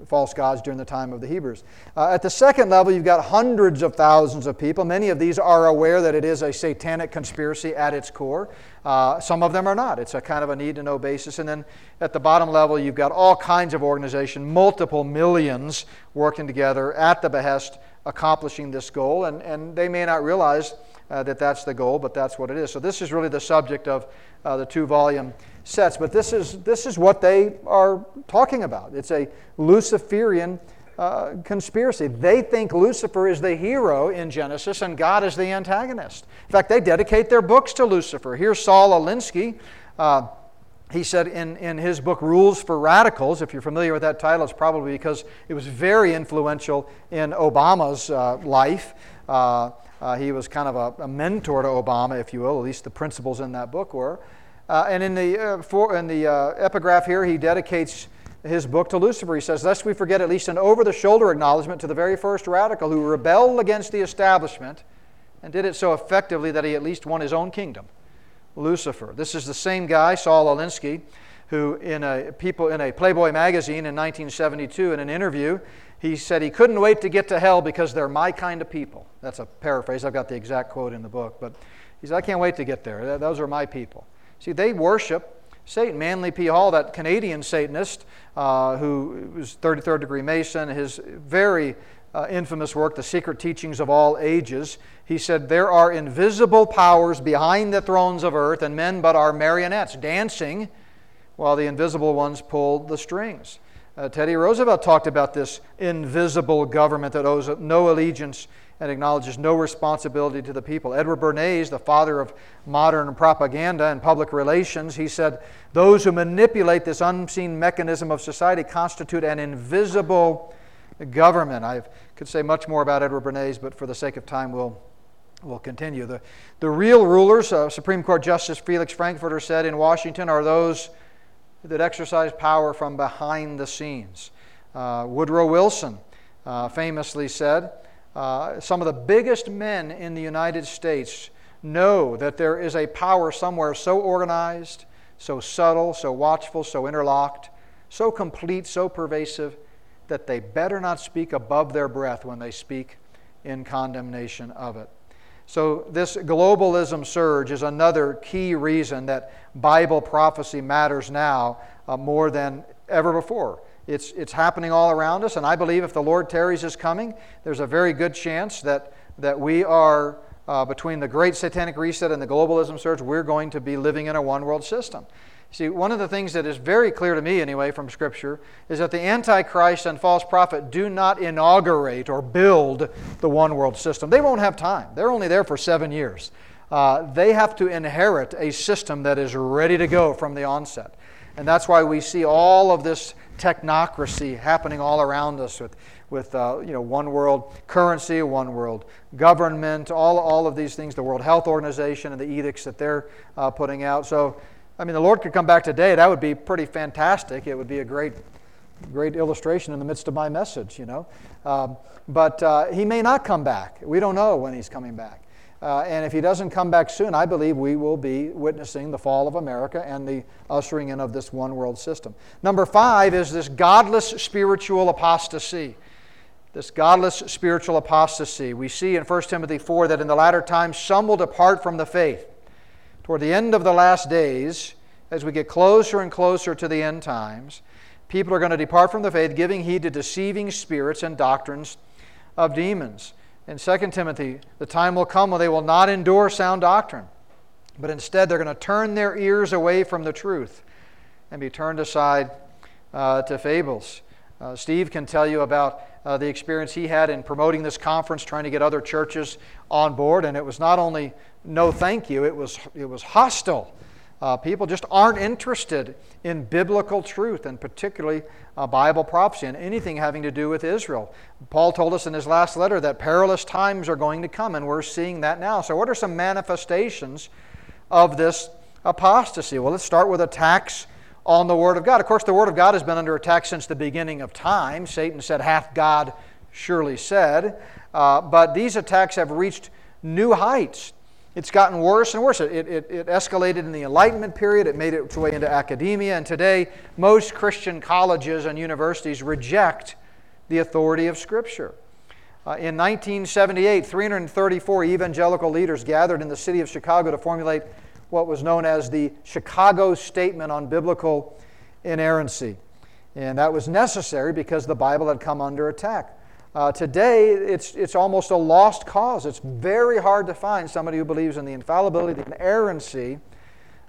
false gods during the time of the Hebrews. Uh, at the second level, you've got hundreds of thousands of people. Many of these are aware that it is a satanic conspiracy at its core. Uh, some of them are not. It's a kind of a need to know basis. And then at the bottom level, you've got all kinds of organization, multiple millions working together at the behest, accomplishing this goal. And, and they may not realize uh, that that's the goal, but that's what it is. So this is really the subject of the two volume sets. But this is, this is what they are talking about. It's a Luciferian uh, conspiracy. They think Lucifer is the hero in Genesis and God is the antagonist. In fact, they dedicate their books to Lucifer. Here's Saul Alinsky. Uh, he said in, in his book Rules for Radicals, if you're familiar with that title, it's probably because it was very influential in Obama's uh, life. Uh, uh, he was kind of a, a, mentor to Obama, if you will, at least the principles in that book were. Uh, and in the, uh, for, in the uh, epigraph here, he dedicates his book to Lucifer. He says, Lest we forget at least an over the shoulder acknowledgement to the very first radical who rebelled against the establishment and did it so effectively that he at least won his own kingdom Lucifer. This is the same guy, Saul Alinsky, who in a, people, in a Playboy magazine in 1972, in an interview, he said he couldn't wait to get to hell because they're my kind of people. That's a paraphrase. I've got the exact quote in the book. But he said, I can't wait to get there. Those are my people. See, they worship Satan. Manly P. Hall, that Canadian Satanist uh, who was 33rd degree Mason, his very uh, infamous work, The Secret Teachings of All Ages, he said, There are invisible powers behind the thrones of earth, and men but are marionettes, dancing while the invisible ones pull the strings. Uh, Teddy Roosevelt talked about this invisible government that owes no allegiance and acknowledges no responsibility to the people. Edward Bernays, the father of modern propaganda and public relations, he said, Those who manipulate this unseen mechanism of society constitute an invisible government. I could say much more about Edward Bernays, but for the sake of time, we'll, we'll continue. The, the real rulers, uh, Supreme Court Justice Felix Frankfurter said in Washington, are those that exercise power from behind the scenes. Uh, Woodrow Wilson uh, famously said, uh, some of the biggest men in the United States know that there is a power somewhere so organized, so subtle, so watchful, so interlocked, so complete, so pervasive, that they better not speak above their breath when they speak in condemnation of it. So, this globalism surge is another key reason that Bible prophecy matters now uh, more than ever before. It's, it's happening all around us, and I believe if the Lord tarries is coming, there's a very good chance that, that we are, uh, between the great satanic reset and the globalism surge, we're going to be living in a one world system. See, one of the things that is very clear to me, anyway, from Scripture, is that the Antichrist and false prophet do not inaugurate or build the one world system. They won't have time, they're only there for seven years. Uh, they have to inherit a system that is ready to go from the onset. And that's why we see all of this technocracy happening all around us with, with uh, you know, one world currency, one world government, all, all of these things, the World Health Organization and the edicts that they're uh, putting out. So, I mean, the Lord could come back today. That would be pretty fantastic. It would be a great, great illustration in the midst of my message, you know. Um, but uh, he may not come back. We don't know when he's coming back. Uh, and if he doesn't come back soon, I believe we will be witnessing the fall of America and the ushering in of this one world system. Number five is this godless spiritual apostasy. This godless spiritual apostasy. We see in 1 Timothy 4 that in the latter times some will depart from the faith. Toward the end of the last days, as we get closer and closer to the end times, people are going to depart from the faith, giving heed to deceiving spirits and doctrines of demons in 2 Timothy, the time will come when they will not endure sound doctrine, but instead they're going to turn their ears away from the truth and be turned aside uh, to fables. Uh, Steve can tell you about uh, the experience he had in promoting this conference, trying to get other churches on board, and it was not only no thank you, it was, it was hostile. Uh, people just aren't interested in biblical truth and particularly uh, Bible prophecy and anything having to do with Israel. Paul told us in his last letter that perilous times are going to come, and we're seeing that now. So, what are some manifestations of this apostasy? Well, let's start with attacks on the Word of God. Of course, the Word of God has been under attack since the beginning of time. Satan said, Hath God surely said. Uh, but these attacks have reached new heights it's gotten worse and worse. It, it, it, escalated in the Enlightenment period, it made its way into academia, and today most Christian colleges and universities reject the authority of Scripture. Uh, in 1978, 334 evangelical leaders gathered in the city of Chicago to formulate what was known as the Chicago Statement on Biblical Inerrancy. And that was necessary because the Bible had come under attack. Uh, today, it's, it's almost a lost cause. It's very hard to find somebody who believes in the infallibility, the inerrancy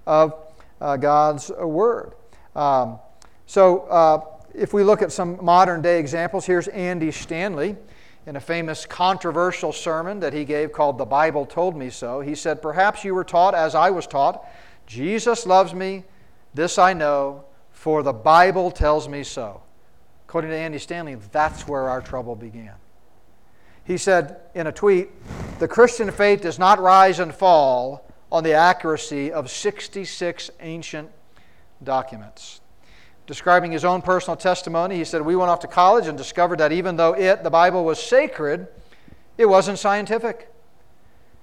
of uh, God's Word. Um, so, uh, if we look at some modern day examples, here's Andy Stanley in a famous controversial sermon that he gave called The Bible Told Me So. He said, Perhaps you were taught as I was taught. Jesus loves me, this I know, for the Bible tells me so. According to Andy Stanley, that's where our trouble began. He said in a tweet The Christian faith does not rise and fall on the accuracy of 66 ancient documents. Describing his own personal testimony, he said, We went off to college and discovered that even though it, the Bible, was sacred, it wasn't scientific.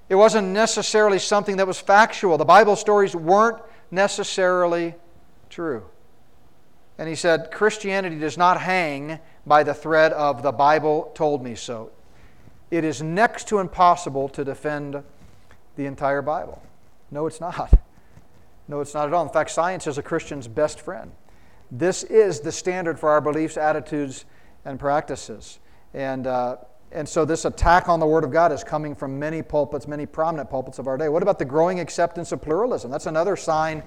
It wasn't necessarily something that was factual. The Bible stories weren't necessarily true. And he said, Christianity does not hang by the thread of the Bible told me so. It is next to impossible to defend the entire Bible. No, it's not. No, it's not at all. In fact, science is a Christian's best friend. This is the standard for our beliefs, attitudes, and practices. And uh, and so this attack on the Word of God is coming from many pulpits, many prominent pulpits of our day. What about the growing acceptance of pluralism? That's another sign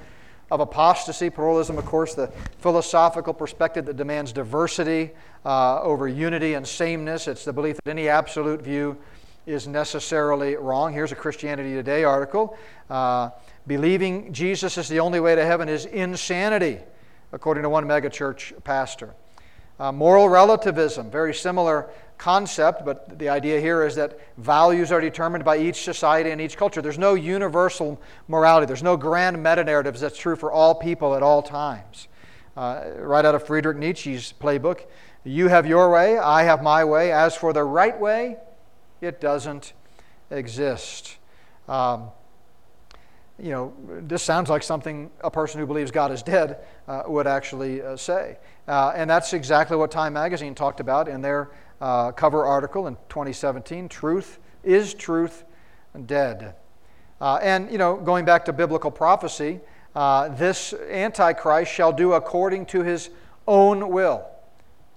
of apostasy. Pluralism, of course, the philosophical perspective that demands diversity uh, over unity and sameness. It's the belief that any absolute view is necessarily wrong. Here's a Christianity Today article. Uh, believing Jesus is the only way to heaven is insanity, according to one megachurch pastor. Uh, moral relativism, very similar concept, but the idea here is that values are determined by each society and each culture. There's no universal morality, there's no grand meta narratives that's true for all people at all times. Uh, right out of Friedrich Nietzsche's playbook you have your way, I have my way. As for the right way, it doesn't exist. Um, you know, this sounds like something a person who believes God is dead uh, would actually uh, say. Uh, and that's exactly what Time Magazine talked about in their uh, cover article in 2017 Truth is Truth Dead? Uh, and, you know, going back to biblical prophecy, uh, this Antichrist shall do according to his own will.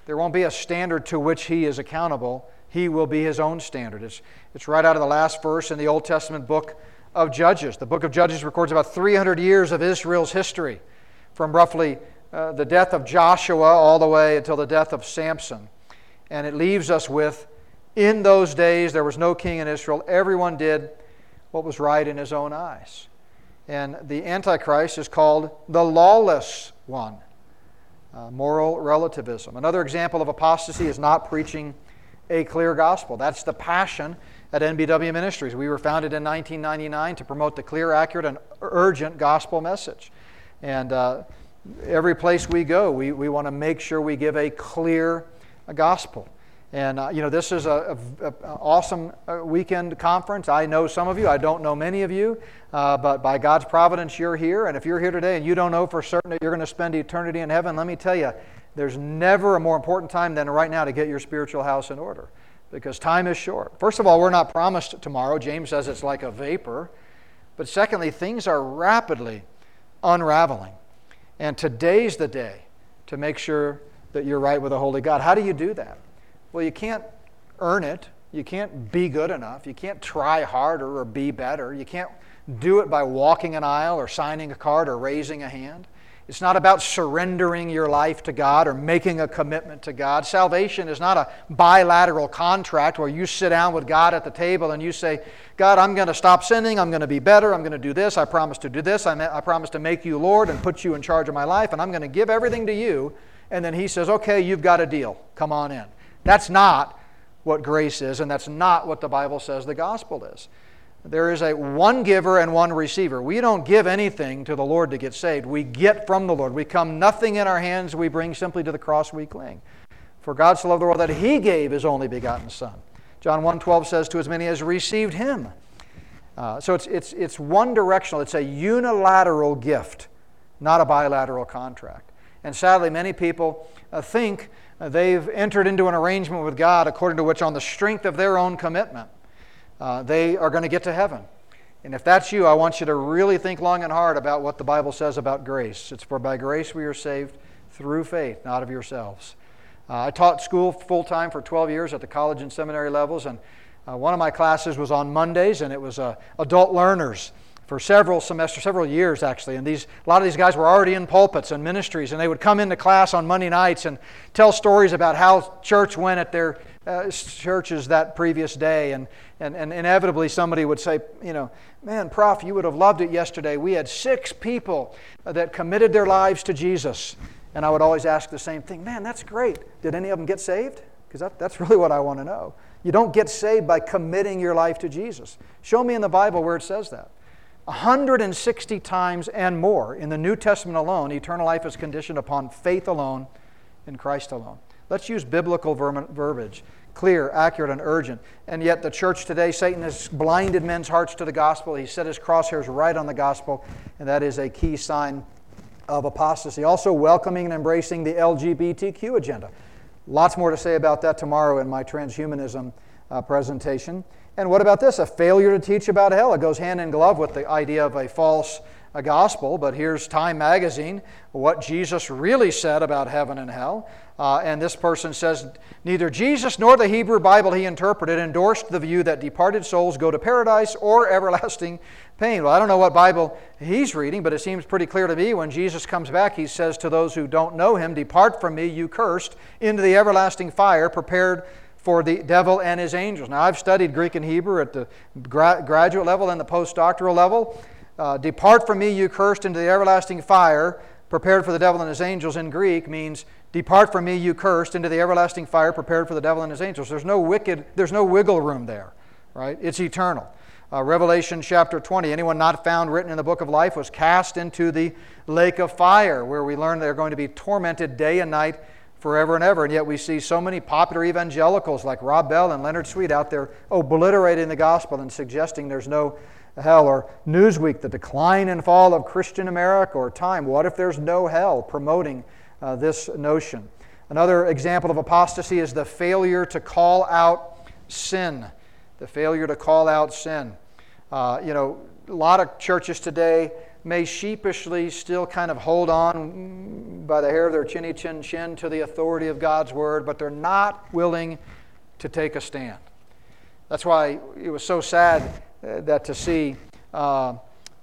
There won't be a standard to which he is accountable. He will be his own standard. It's, it's right out of the last verse in the Old Testament book of Judges. The book of Judges records about 300 years of Israel's history, from roughly uh, the death of Joshua all the way until the death of Samson. And it leaves us with in those days there was no king in Israel. Everyone did what was right in his own eyes. And the Antichrist is called the lawless one. Uh, moral relativism. Another example of apostasy is not preaching a clear gospel. That's the passion at NBW Ministries. We were founded in 1999 to promote the clear, accurate, and urgent gospel message. And uh, every place we go, we, we want to make sure we give a clear gospel. And uh, you know, this is a, awesome uh, weekend conference. I know some of you. I don't know many of you, uh, but by God's providence, you're here. And if you're here today and you don't know for certain that you're going to spend eternity in heaven, let me tell you, there's never a more important time than right now to get your spiritual house in order, because time is short. First of all, we're not promised tomorrow. James says it's like a vapor. But secondly, things are rapidly unraveling, and today's the day to make sure that you're right with a holy God. How do you do that? Well, you can't earn it. You can't be good enough. You can't try harder or be better. You can't do it by walking an aisle or signing a card or raising a hand. It's not about surrendering your life to God or making a commitment to God. Salvation is not a bilateral contract where you sit down with God at the table and you say, God, I'm going to stop sinning. I'm going to be better. I'm going to do this. I promise to do this. I, promise to make you Lord and put you in charge of my life, and I'm going to give everything to you. And then He says, Okay, you've got a deal. Come on in. That's not what grace is, and that's not what the Bible says the gospel is. There is a one giver and one receiver. We don't give anything to the Lord to get saved. We get from the Lord. We come nothing in our hands, we bring simply to the cross we cling. For God so loved the world that he gave his only begotten Son. John 1:12 says, To as many as received him. Uh, so it's, it's, it's one directional, it's a unilateral gift, not a bilateral contract. And sadly, many people uh, think uh, they've entered into an arrangement with God according to which, on the strength of their own commitment, uh, they are going to get to heaven. And if that's you, I want you to really think long and hard about what the Bible says about grace. It's for by grace we are saved through faith, not of yourselves. Uh, I taught school full time for 12 years at the college and seminary levels, and uh, one of my classes was on Mondays, and it was uh, adult learners for several semesters, several years actually. And these, a lot of these guys were already in pulpits and ministries, and they would come into class on Monday nights and tell stories about how church went at their uh, churches that previous day. And, and, and inevitably, somebody would say, you know, man, Prof, you would have loved it yesterday. We had six people that committed their lives to Jesus. And I would always ask the same thing man, that's great. Did any of them get saved? Because that, that's really what I want to know. You don't get saved by committing your life to Jesus. Show me in the Bible where it says that. 160 times and more in the New Testament alone, eternal life is conditioned upon faith alone in Christ alone. Let's use biblical verbiage clear, accurate, and urgent. And yet, the church today, Satan has blinded men's hearts to the gospel. He set his crosshairs right on the gospel, and that is a key sign of apostasy. Also, welcoming and embracing the LGBTQ agenda. Lots more to say about that tomorrow in my transhumanism uh, presentation. And what about this? A failure to teach about hell. It goes hand in glove with the idea of a false a gospel, but here's Time Magazine, what Jesus really said about heaven and hell. Uh, and this person says neither Jesus nor the Hebrew Bible he interpreted endorsed the view that departed souls go to paradise or everlasting pain. Well, I don't know what Bible he's reading, but it seems pretty clear to me when Jesus comes back, he says to those who don't know him, Depart from me, you cursed, into the everlasting fire prepared for the devil and his angels. Now, I've studied Greek and Hebrew at the gra- graduate level and the postdoctoral level. Uh, Depart from me, you cursed, into the everlasting fire, prepared for the devil and his angels in Greek means depart from me, you cursed, into the everlasting fire, prepared for the devil and his angels. There's no wicked, there's no wiggle room there, right? It's eternal. Uh, Revelation chapter 20, anyone not found written in the book of life was cast into the lake of fire, where we learn they're going to be tormented day and night forever and ever. And yet we see so many popular evangelicals like Rob Bell and Leonard Sweet out there obliterating the gospel and suggesting there's no hell. Or Newsweek, the decline and fall of Christian America, or Time, what if there's no hell, promoting uh, this notion. Another example of apostasy is the failure to call out sin. The failure to call out sin. Uh, you know, a lot of churches today may sheepishly still kind of hold on by the hair of their chinny chin chin to the authority of God's word, but they're not willing to take a stand. That's why it was so sad that to see uh,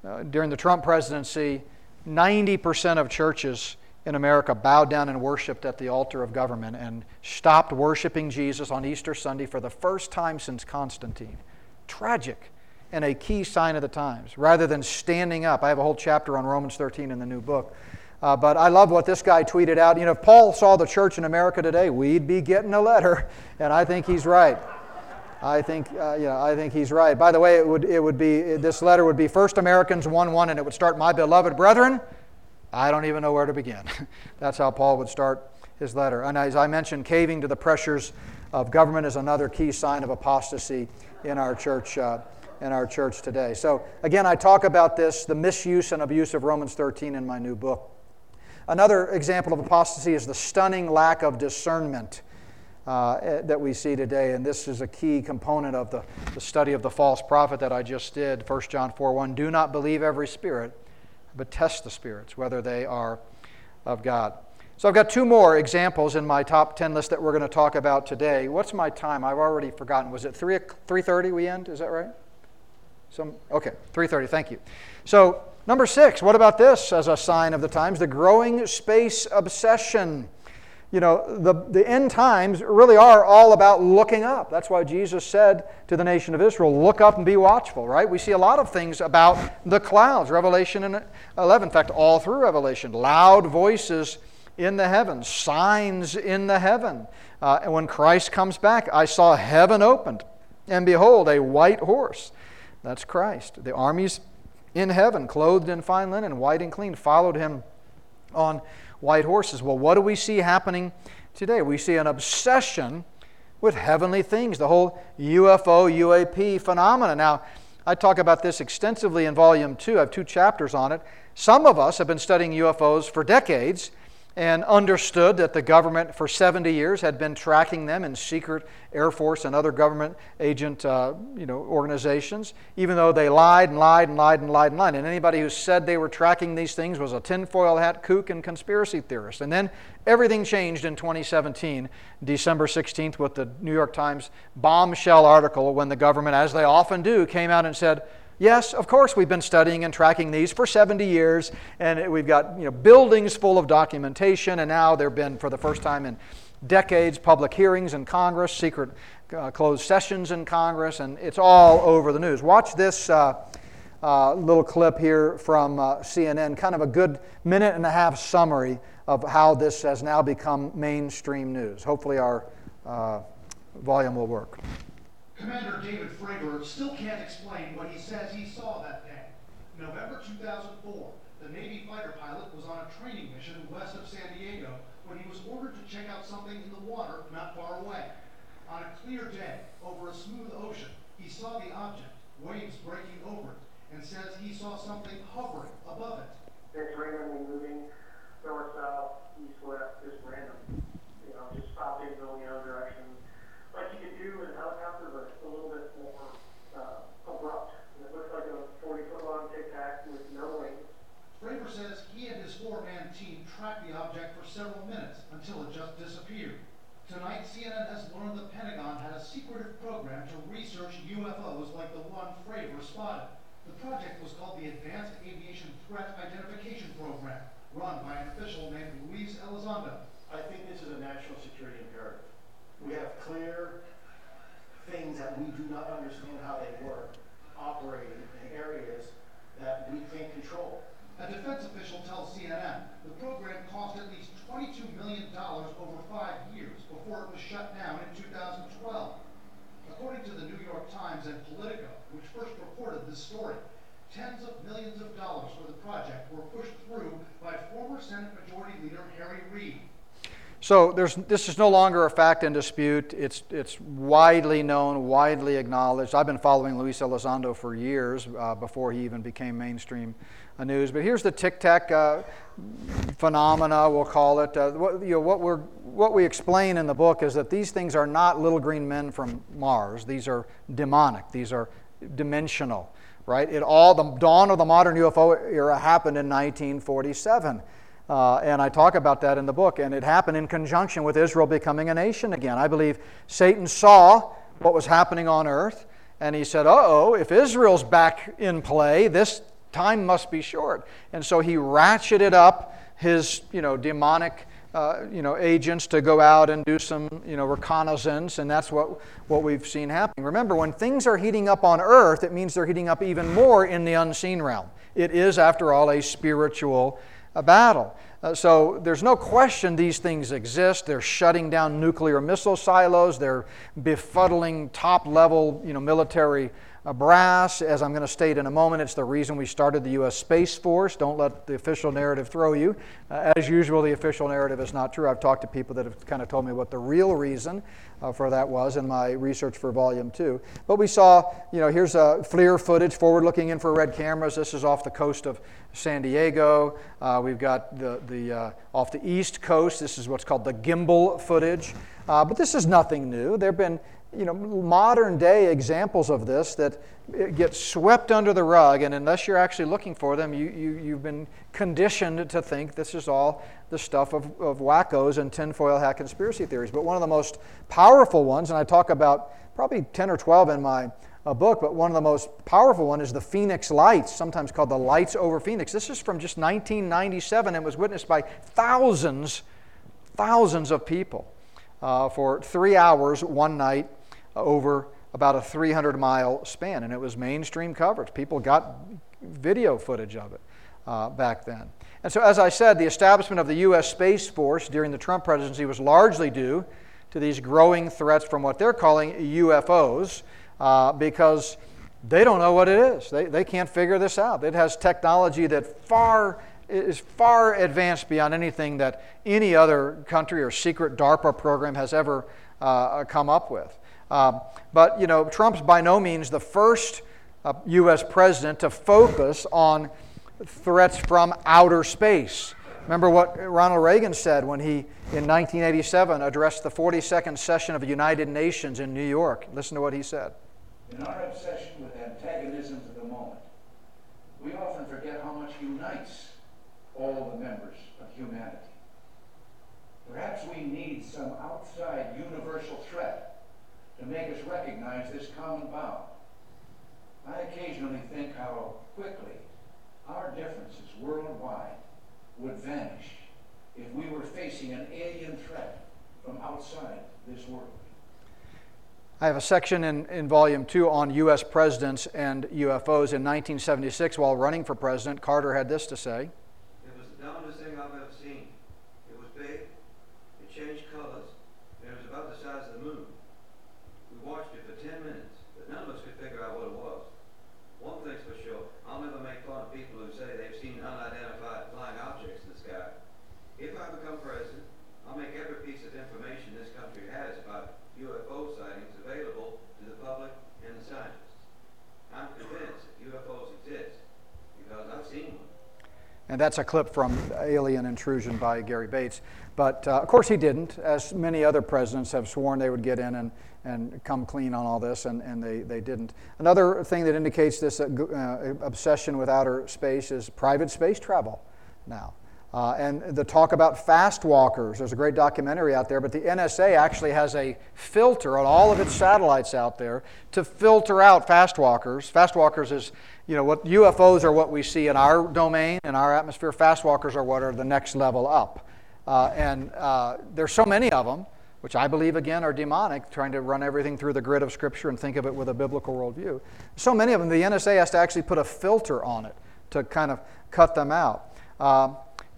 uh, during the Trump presidency, 90% of churches in America bowed down and worshiped at the altar of government and stopped worshiping Jesus on Easter Sunday for the first time since Constantine. Tragic and a key sign of the times. Rather than standing up, I have a whole chapter on Romans 13 in the new book. Uh, but I love what this guy tweeted out. You know, if Paul saw the church in America today, we'd be getting a letter, and I think he's right. I think, uh, yeah, I think he's right. By the way, it would, it would be, this letter would be First Americans 1 1, and it would start, My beloved brethren. I don't even know where to begin. That's how Paul would start his letter. And as I mentioned, caving to the pressures of government is another key sign of apostasy in our church. Uh, in our church today. So, again, I talk about this, the misuse and abuse of Romans 13 in my new book. Another example of apostasy is the stunning lack of discernment uh, eh, that we see today. And this is a key component of the, the study of the false prophet that I just did. 1 John 4 1 Do not believe every spirit, but test the spirits, whether they are of God. So I've got two more examples in my top 10 list that we're going to talk about today. What's my time? I've already forgotten. Was it 3 3:30 we end? Is that right? Some okay, 3:30. Thank you. So, number 6, what about this as a sign of the times? The growing space obsession you know, the, the end times really are all about looking up. That's why Jesus said to the nation of Israel, Look up and be watchful, right? We see a lot of things about the clouds, Revelation 11. In fact, all through Revelation, loud voices in the heavens, signs in the heaven. Uh, and when Christ comes back, I saw heaven opened, and behold, a white horse. That's Christ. The armies in heaven, clothed in fine linen, white and clean, followed him on white horses. Well, what do we see happening today? We see an obsession with heavenly things, the whole UFO, UAP phenomena. Now, I talk about this extensively in volume two. I have two chapters on it. Some of us have been studying UFOs for decades, and understood that the government for 70 years had been tracking them in secret Air Force and other government agent uh, you know, organizations, even though they lied and lied and lied and lied and lied. And anybody who said they were tracking these things was a tinfoil hat kook and conspiracy theorist. And then everything changed in 2017, December 16th, with the New York Times bombshell article when the government, as they often do, came out and said, Yes, of course, we've been studying and tracking these for 70 years, and we've got you know, buildings full of documentation, and now there have been, for the first time in decades, public hearings in Congress, secret uh, closed sessions in Congress, and it's all over the news. Watch this uh, uh, little clip here from uh, CNN, kind of a good minute and a half summary of how this has now become mainstream news. Hopefully, our uh, volume will work. Commander David Fravor still can't explain what he says he saw that day. November 2004, the Navy fighter pilot was on a training mission west of San Diego when he was ordered to check out something in the water not far away. On a clear day, over a smooth ocean, he saw the object, waves breaking over it, and says he saw something hovering above it. It's randomly moving north, south, east, west, just random. You know, just stopping, going the other direction like you could do in helicopters, but a little bit more uh, abrupt. And it looks like a 40 foot long tic tac with no wings. spotted. The project was called the Advanced Aviation Threat Identification Program, run by an official named Luis Elizondo. I think this is a national security imperative. We have clear things that we do not understand how they work, operating in areas that we can't control. A defense official tells CNN the program cost at least $22 million over five years before it was shut down in 2012. According to the New York Times and Politico, which first reported this story, tens of millions of dollars for the project were pushed through by former Senate Majority Leader Harry Reid. So there's, this is no longer a fact in dispute. It's, it's widely known, widely acknowledged. I've been following Luis Elizondo for years uh, before he even became mainstream news. But here's the tic tac uh, phenomena, we'll call it. Uh, what, you know, what, we're, what we explain in the book is that these things are not little green men from Mars. These are demonic, these are dimensional, right? It all, the dawn of the modern UFO era happened in 1947. Uh, and I talk about that in the book. And it happened in conjunction with Israel becoming a nation again. I believe Satan saw what was happening on earth, and he said, uh oh, if Israel's back in play, this time must be short. And so he ratcheted up his you know, demonic. Uh, you know, agents to go out and do some, you know, reconnaissance, and that's what, what we've seen happening. Remember, when things are heating up on earth, it means they're heating up even more in the unseen realm. It is, after all, a spiritual a battle. Uh, so there's no question these things exist. They're shutting down nuclear missile silos. They're befuddling top level you know, military uh, brass. As I'm going to state in a moment, it's the reason we started the U.S. Space Force. Don't let the official narrative throw you. Uh, as usual, the official narrative is not true. I've talked to people that have kind of told me what the real reason uh, for that was in my research for Volume 2. But we saw, you know, here's a FLIR footage, forward looking infrared cameras. This is off the coast of San Diego. Uh, we've got the, the, uh, off the east coast. This is what's called the gimbal footage. Uh, but this is nothing new. There have been you know, modern day examples of this that get swept under the rug, and unless you're actually looking for them, you, you, you've been conditioned to think this is all the stuff of, of wackos and tinfoil hat conspiracy theories. But one of the most powerful ones, and I talk about probably 10 or 12 in my uh, book, but one of the most powerful one is the Phoenix Lights, sometimes called the Lights over Phoenix. This is from just 1997 and was witnessed by thousands, thousands of people uh, for three hours one night over about a 300 mile span, and it was mainstream coverage. People got video footage of it uh, back then. And so, as I said, the establishment of the U.S. Space Force during the Trump presidency was largely due to these growing threats from what they're calling UFOs uh, because they don't know what it is. They, they can't figure this out. It has technology that far is far advanced beyond anything that any other country or secret DARPA program has ever uh, come up with. Um, but, you know, Trump's by no means the first uh, U.S. president to focus on threats from outer space. Remember what Ronald Reagan said when he, in 1987, addressed the 42nd session of the United Nations in New York. Listen to what he said. In our obsession with antagonisms of the moment, we often forget how much unites all the members of humanity. Perhaps we need some outside universal threat to make us recognize this common bond. I occasionally think how quickly our differences worldwide would vanish if we were facing an alien threat from outside this world. I have a section in, in volume two on U.S. presidents and UFOs. In 1976, while running for president, Carter had this to say. And that's a clip from Alien Intrusion by Gary Bates. But uh, of course, he didn't, as many other presidents have sworn they would get in and, and come clean on all this, and, and they, they didn't. Another thing that indicates this uh, uh, obsession with outer space is private space travel now. Uh, and the talk about fast walkers. There's a great documentary out there, but the NSA actually has a filter on all of its satellites out there to filter out fast walkers. Fast walkers is, you know, what UFOs are what we see in our domain, in our atmosphere. Fast walkers are what are the next level up. Uh, and uh, there's so many of them, which I believe again are demonic, trying to run everything through the grid of Scripture and think of it with a biblical worldview. So many of them, the NSA has to actually put a filter on it to kind of cut them out.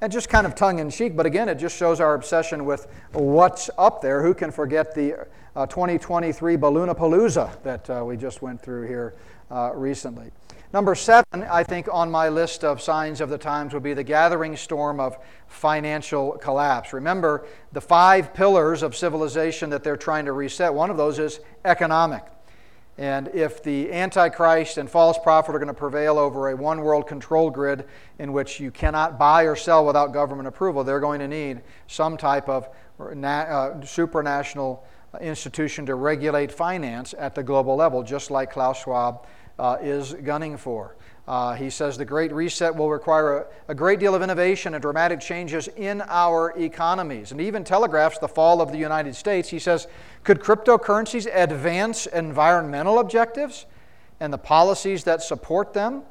And just kind of tongue in cheek, but again, it just shows our obsession with what's up there. Who can forget the uh, 2023 Balloonapalooza that uh, we just went through here uh, recently? Number seven, I think, on my list of signs of the times would be the gathering storm of financial collapse. Remember the five pillars of civilization that they're trying to reset. One of those is economic. And if the Antichrist and false prophet are going to prevail over a one world control grid in which you cannot buy or sell without government approval, they're going to need some type of uh, supranational institution to regulate finance at the global level, just like Klaus Schwab uh, is gunning for. Uh, he says the Great Reset will require a, a, great deal of innovation and dramatic changes in our economies. And even telegraphs the fall of the United States. He says, could cryptocurrencies advance environmental objectives and the policies that support them?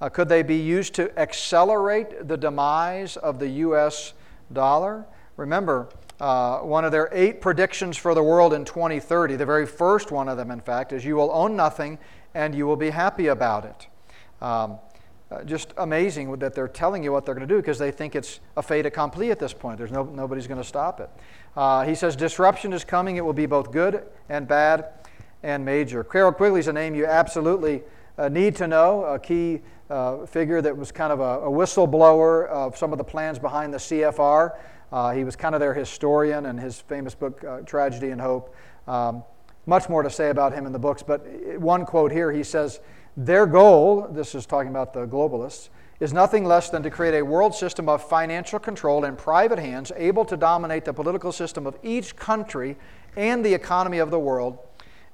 Uh, could they be used to accelerate the demise of the U.S. dollar? Remember, uh, one of their eight predictions for the world in 2030, the very first one of them, in fact, is you will own nothing and you will be happy about it. Um, uh, just amazing that they're telling you what they're going to do because they think it's a fait accompli at this point. There's no, nobody's going to stop it. Uh, he says disruption is coming. It will be both good and bad and major. Carroll Quigley is a name you absolutely uh, need to know, a key uh, figure that was kind of a, a, whistleblower of some of the plans behind the CFR. Uh, he was kind of their historian, and his famous book, uh, Tragedy and Hope. Um, much more to say about him in the books, but one quote here he says, their goal, this is talking about the globalists, is nothing less than to create a world system of financial control in private hands, able to dominate the political system of each country and the economy of the world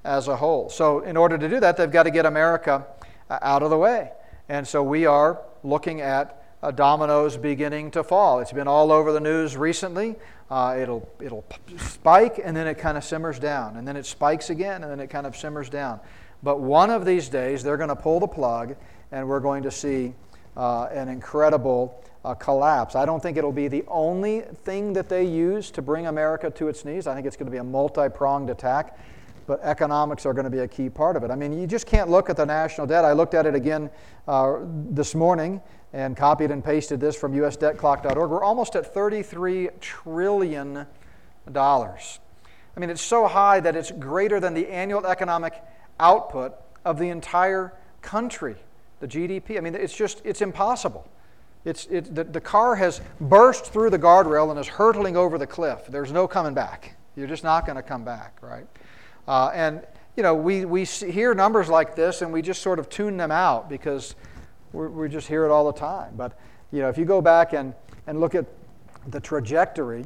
as a whole. So, in order to do that, they've got to get America uh, out of the way. And so, we are looking at uh, dominoes beginning to fall. It's been all over the news recently. Uh, it'll, it'll spike and then it kind of simmers down, and then it spikes again and then it kind of simmers down. But one of these days, they're going to pull the plug, and we're going to see uh, an incredible uh, collapse. I don't think it'll be the only thing that they use to bring America to its knees. I think it's going to be a multi pronged attack, but economics are going to be a key part of it. I mean, you just can't look at the national debt. I looked at it again uh, this morning and copied and pasted this from usdebtclock.org. We're almost at $33 trillion. I mean, it's so high that it's greater than the annual economic output of the entire country, the GDP. I mean, it's just, it's impossible. It's, it, the, the car has burst through the guardrail and is hurtling over the cliff. There's no coming back. You're just not going to come back, right? Uh, and, you know, we, we hear numbers like this and we just sort of tune them out because we just hear it all the time. But, you know, if you go back and, and look at the trajectory,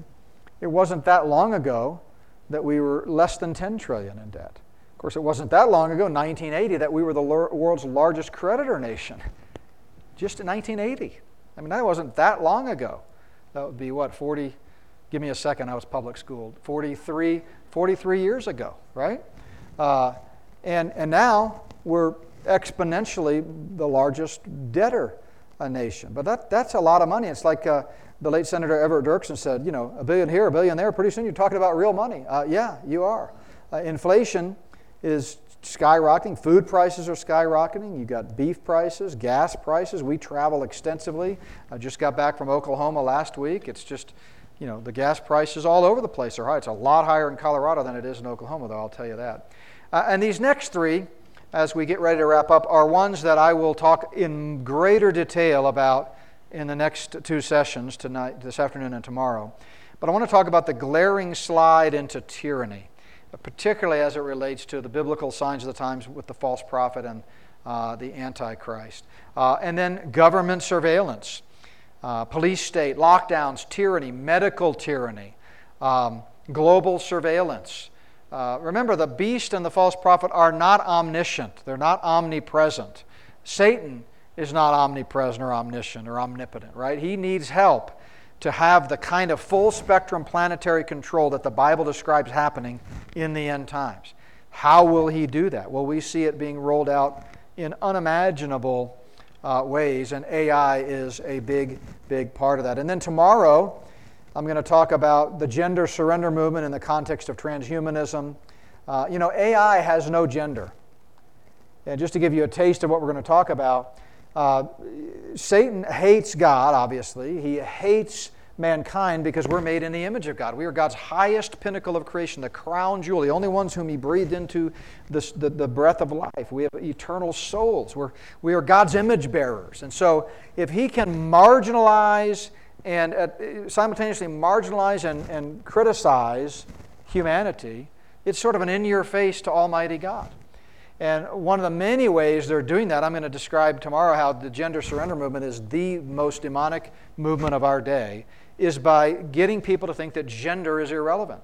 it wasn't that long ago that we were less than 10 trillion in debt course, it wasn't that long ago, 1980, that we were the world's largest creditor nation. Just in 1980. I mean, that wasn't that long ago. That would be what, 40? Give me a second, I was public schooled. 43, 43 years ago, right? Uh, and, and now we're exponentially the largest debtor nation. But that, that's a lot of money. It's like uh, the late Senator Everett Dirksen said, you know, a billion here, a billion there. Pretty soon you're talking about real money. Uh, yeah, you are. Uh, inflation is skyrocketing. Food prices are skyrocketing. You've got beef prices, gas prices. We travel extensively. I just got back from Oklahoma last week. It's just, you know, the gas prices all over the place are high. It's a lot higher in Colorado than it is in Oklahoma, though, I'll tell you that. Uh, and these next three, as we get ready to wrap up, are ones that I will talk in greater detail about in the next two sessions, tonight, this afternoon and tomorrow. But I want to talk about the glaring slide into tyranny particularly as it relates to the biblical signs of the times with the false prophet and uh, the Antichrist. Uh, and then government surveillance, uh, police state, lockdowns, tyranny, medical tyranny, um, global surveillance. Uh, remember, the beast and the false prophet are not omniscient, they're not omnipresent. Satan is not omnipresent or omniscient or omnipotent, right? He needs help. To have the kind of full spectrum planetary control that the Bible describes happening in the end times. How will he do that? Well, we see it being rolled out in unimaginable uh, ways, and AI is a big, big part of that. And then tomorrow, I'm going to talk about the gender surrender movement in the context of transhumanism. Uh, you know, AI has no gender. And just to give you a taste of what we're going to talk about, uh, Satan hates God, obviously. He hates mankind because we're made in the image of God. We are God's highest pinnacle of creation, the crown jewel, the only ones whom He breathed into the, the breath of life. We have eternal souls. We're, we are God's image bearers. And so, if He can marginalize and uh, simultaneously marginalize and, and criticize humanity, it's sort of an in your face to Almighty God. And one of the many ways they're doing that, I'm going to describe tomorrow how the gender surrender movement is the most demonic movement of our day, is by getting people to think that gender is irrelevant.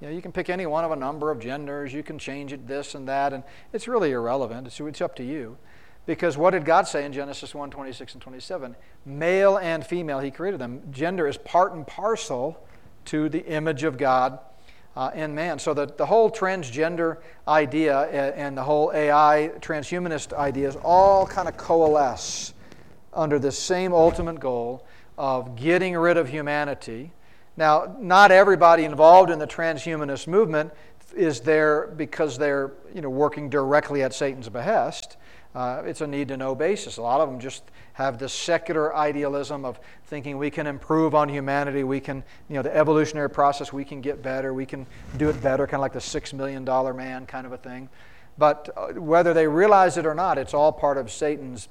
You know, you can pick any one of a number of genders, you can change it this and that, and it's really irrelevant. It's, it's up to you. Because what did God say in Genesis 1 26 and 27? Male and female, He created them. Gender is part and parcel to the image of God uh, in man. So the, the whole transgender idea and the whole AI transhumanist ideas all kind of coalesce under the same ultimate goal of getting rid of humanity. Now, not everybody involved in the transhumanist movement is there because they're you know, working directly at Satan's behest. Uh, it's a need to know basis. A lot of them just have this secular idealism of thinking we can improve on humanity, we can, you know, the evolutionary process, we can get better, we can do it better, kind of like the six million dollar man kind of a thing. But uh, whether they realize it or not, it's all part of Satan's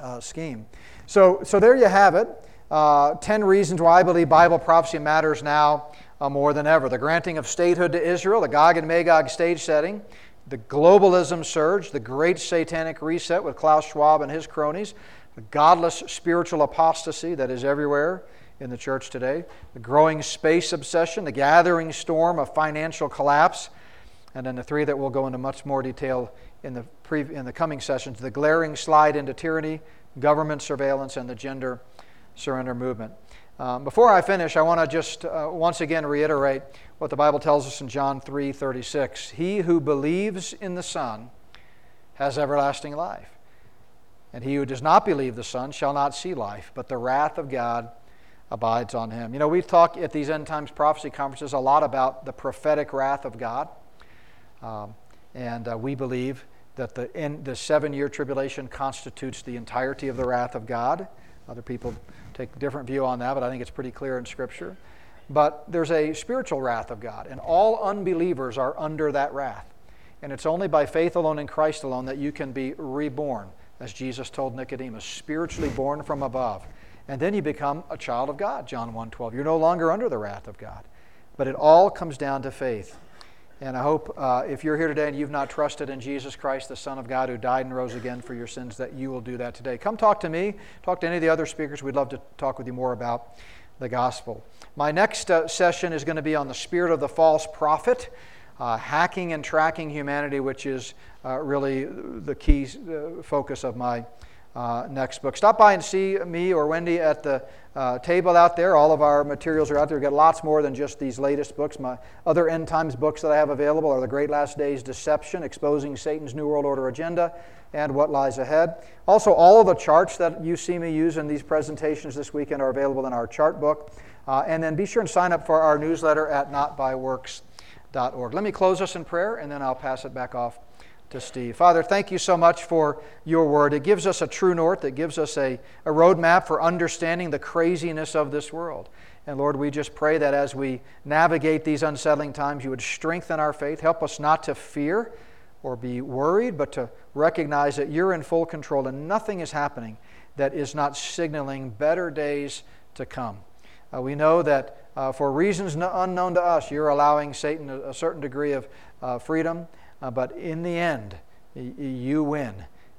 uh, scheme. So, so there you have it. Uh, 10 reasons why I believe Bible prophecy matters now uh, more than ever. The granting of statehood to Israel, the Gog and Magog stage setting, the globalism surge, the great satanic reset with Klaus Schwab and his cronies, the godless spiritual apostasy that is everywhere in the church today, the growing space obsession, the gathering storm of financial collapse, and then the three that we'll go into much more detail in the, pre- in the coming sessions the glaring slide into tyranny, government surveillance, and the gender surrender movement. Um, before I finish, I want to just uh, once again reiterate what the Bible tells us in John 3:36. He who believes in the Son has everlasting life. And he who does not believe the Son shall not see life, but the wrath of God abides on him. You know, we talk at these end times prophecy conferences a lot about the prophetic wrath of God. Um, and uh, we believe that the, the seven year tribulation constitutes the entirety of the wrath of God. Other people take a different view on that, but I think it's pretty clear in Scripture. But there's a spiritual wrath of God, and all unbelievers are under that wrath. And it's only by faith alone in Christ alone that you can be reborn, as Jesus told Nicodemus, spiritually born from above. And then you become a child of God, John 1:12. You're no longer under the wrath of God. But it all comes down to faith. And I hope uh, if you're here today and you've not trusted in Jesus Christ, the Son of God who died and rose again for your sins, that you will do that today. Come talk to me, talk to any of the other speakers. We'd love to talk with you more about the gospel. My next uh, session is going to be on the spirit of the false prophet, uh, hacking and tracking humanity, which is uh, really the key uh, focus of my uh, next book. Stop by and see me or Wendy at the uh, table out there. All of our materials are out there. We've got lots more than just these latest books. My other end times books that I have available are The Great Last Days Deception, Exposing Satan's New World Order Agenda, and What Lies Ahead. Also, all of the charts that you see me use in these presentations this weekend are available in our chart book. Uh, and then be sure and sign up for our newsletter at notbyworks.org. Let me close us in prayer, and then I'll pass it back off to Steve. Father, thank you so much for your word. It gives us a true north, it gives us a, a roadmap for understanding the craziness of this world. And Lord, we just pray that as we navigate these unsettling times, you would strengthen our faith. Help us not to fear or be worried, but to recognize that you're in full control and nothing is happening that is not signaling better days to come. Uh, we know that uh, for reasons unknown to us, you're allowing Satan a, a certain degree of uh, freedom. Uh, but in the end, y- you win.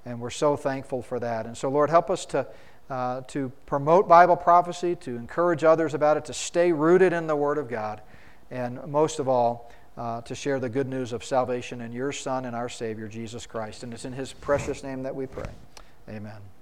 And we're so thankful for that. And so, Lord, help us to, uh, to promote Bible prophecy, to encourage others about it, to stay rooted in the Word of God, and most of all, uh, to share the good news of salvation in your Son and our Savior, Jesus Christ. And it's in His precious name that we pray. Amen.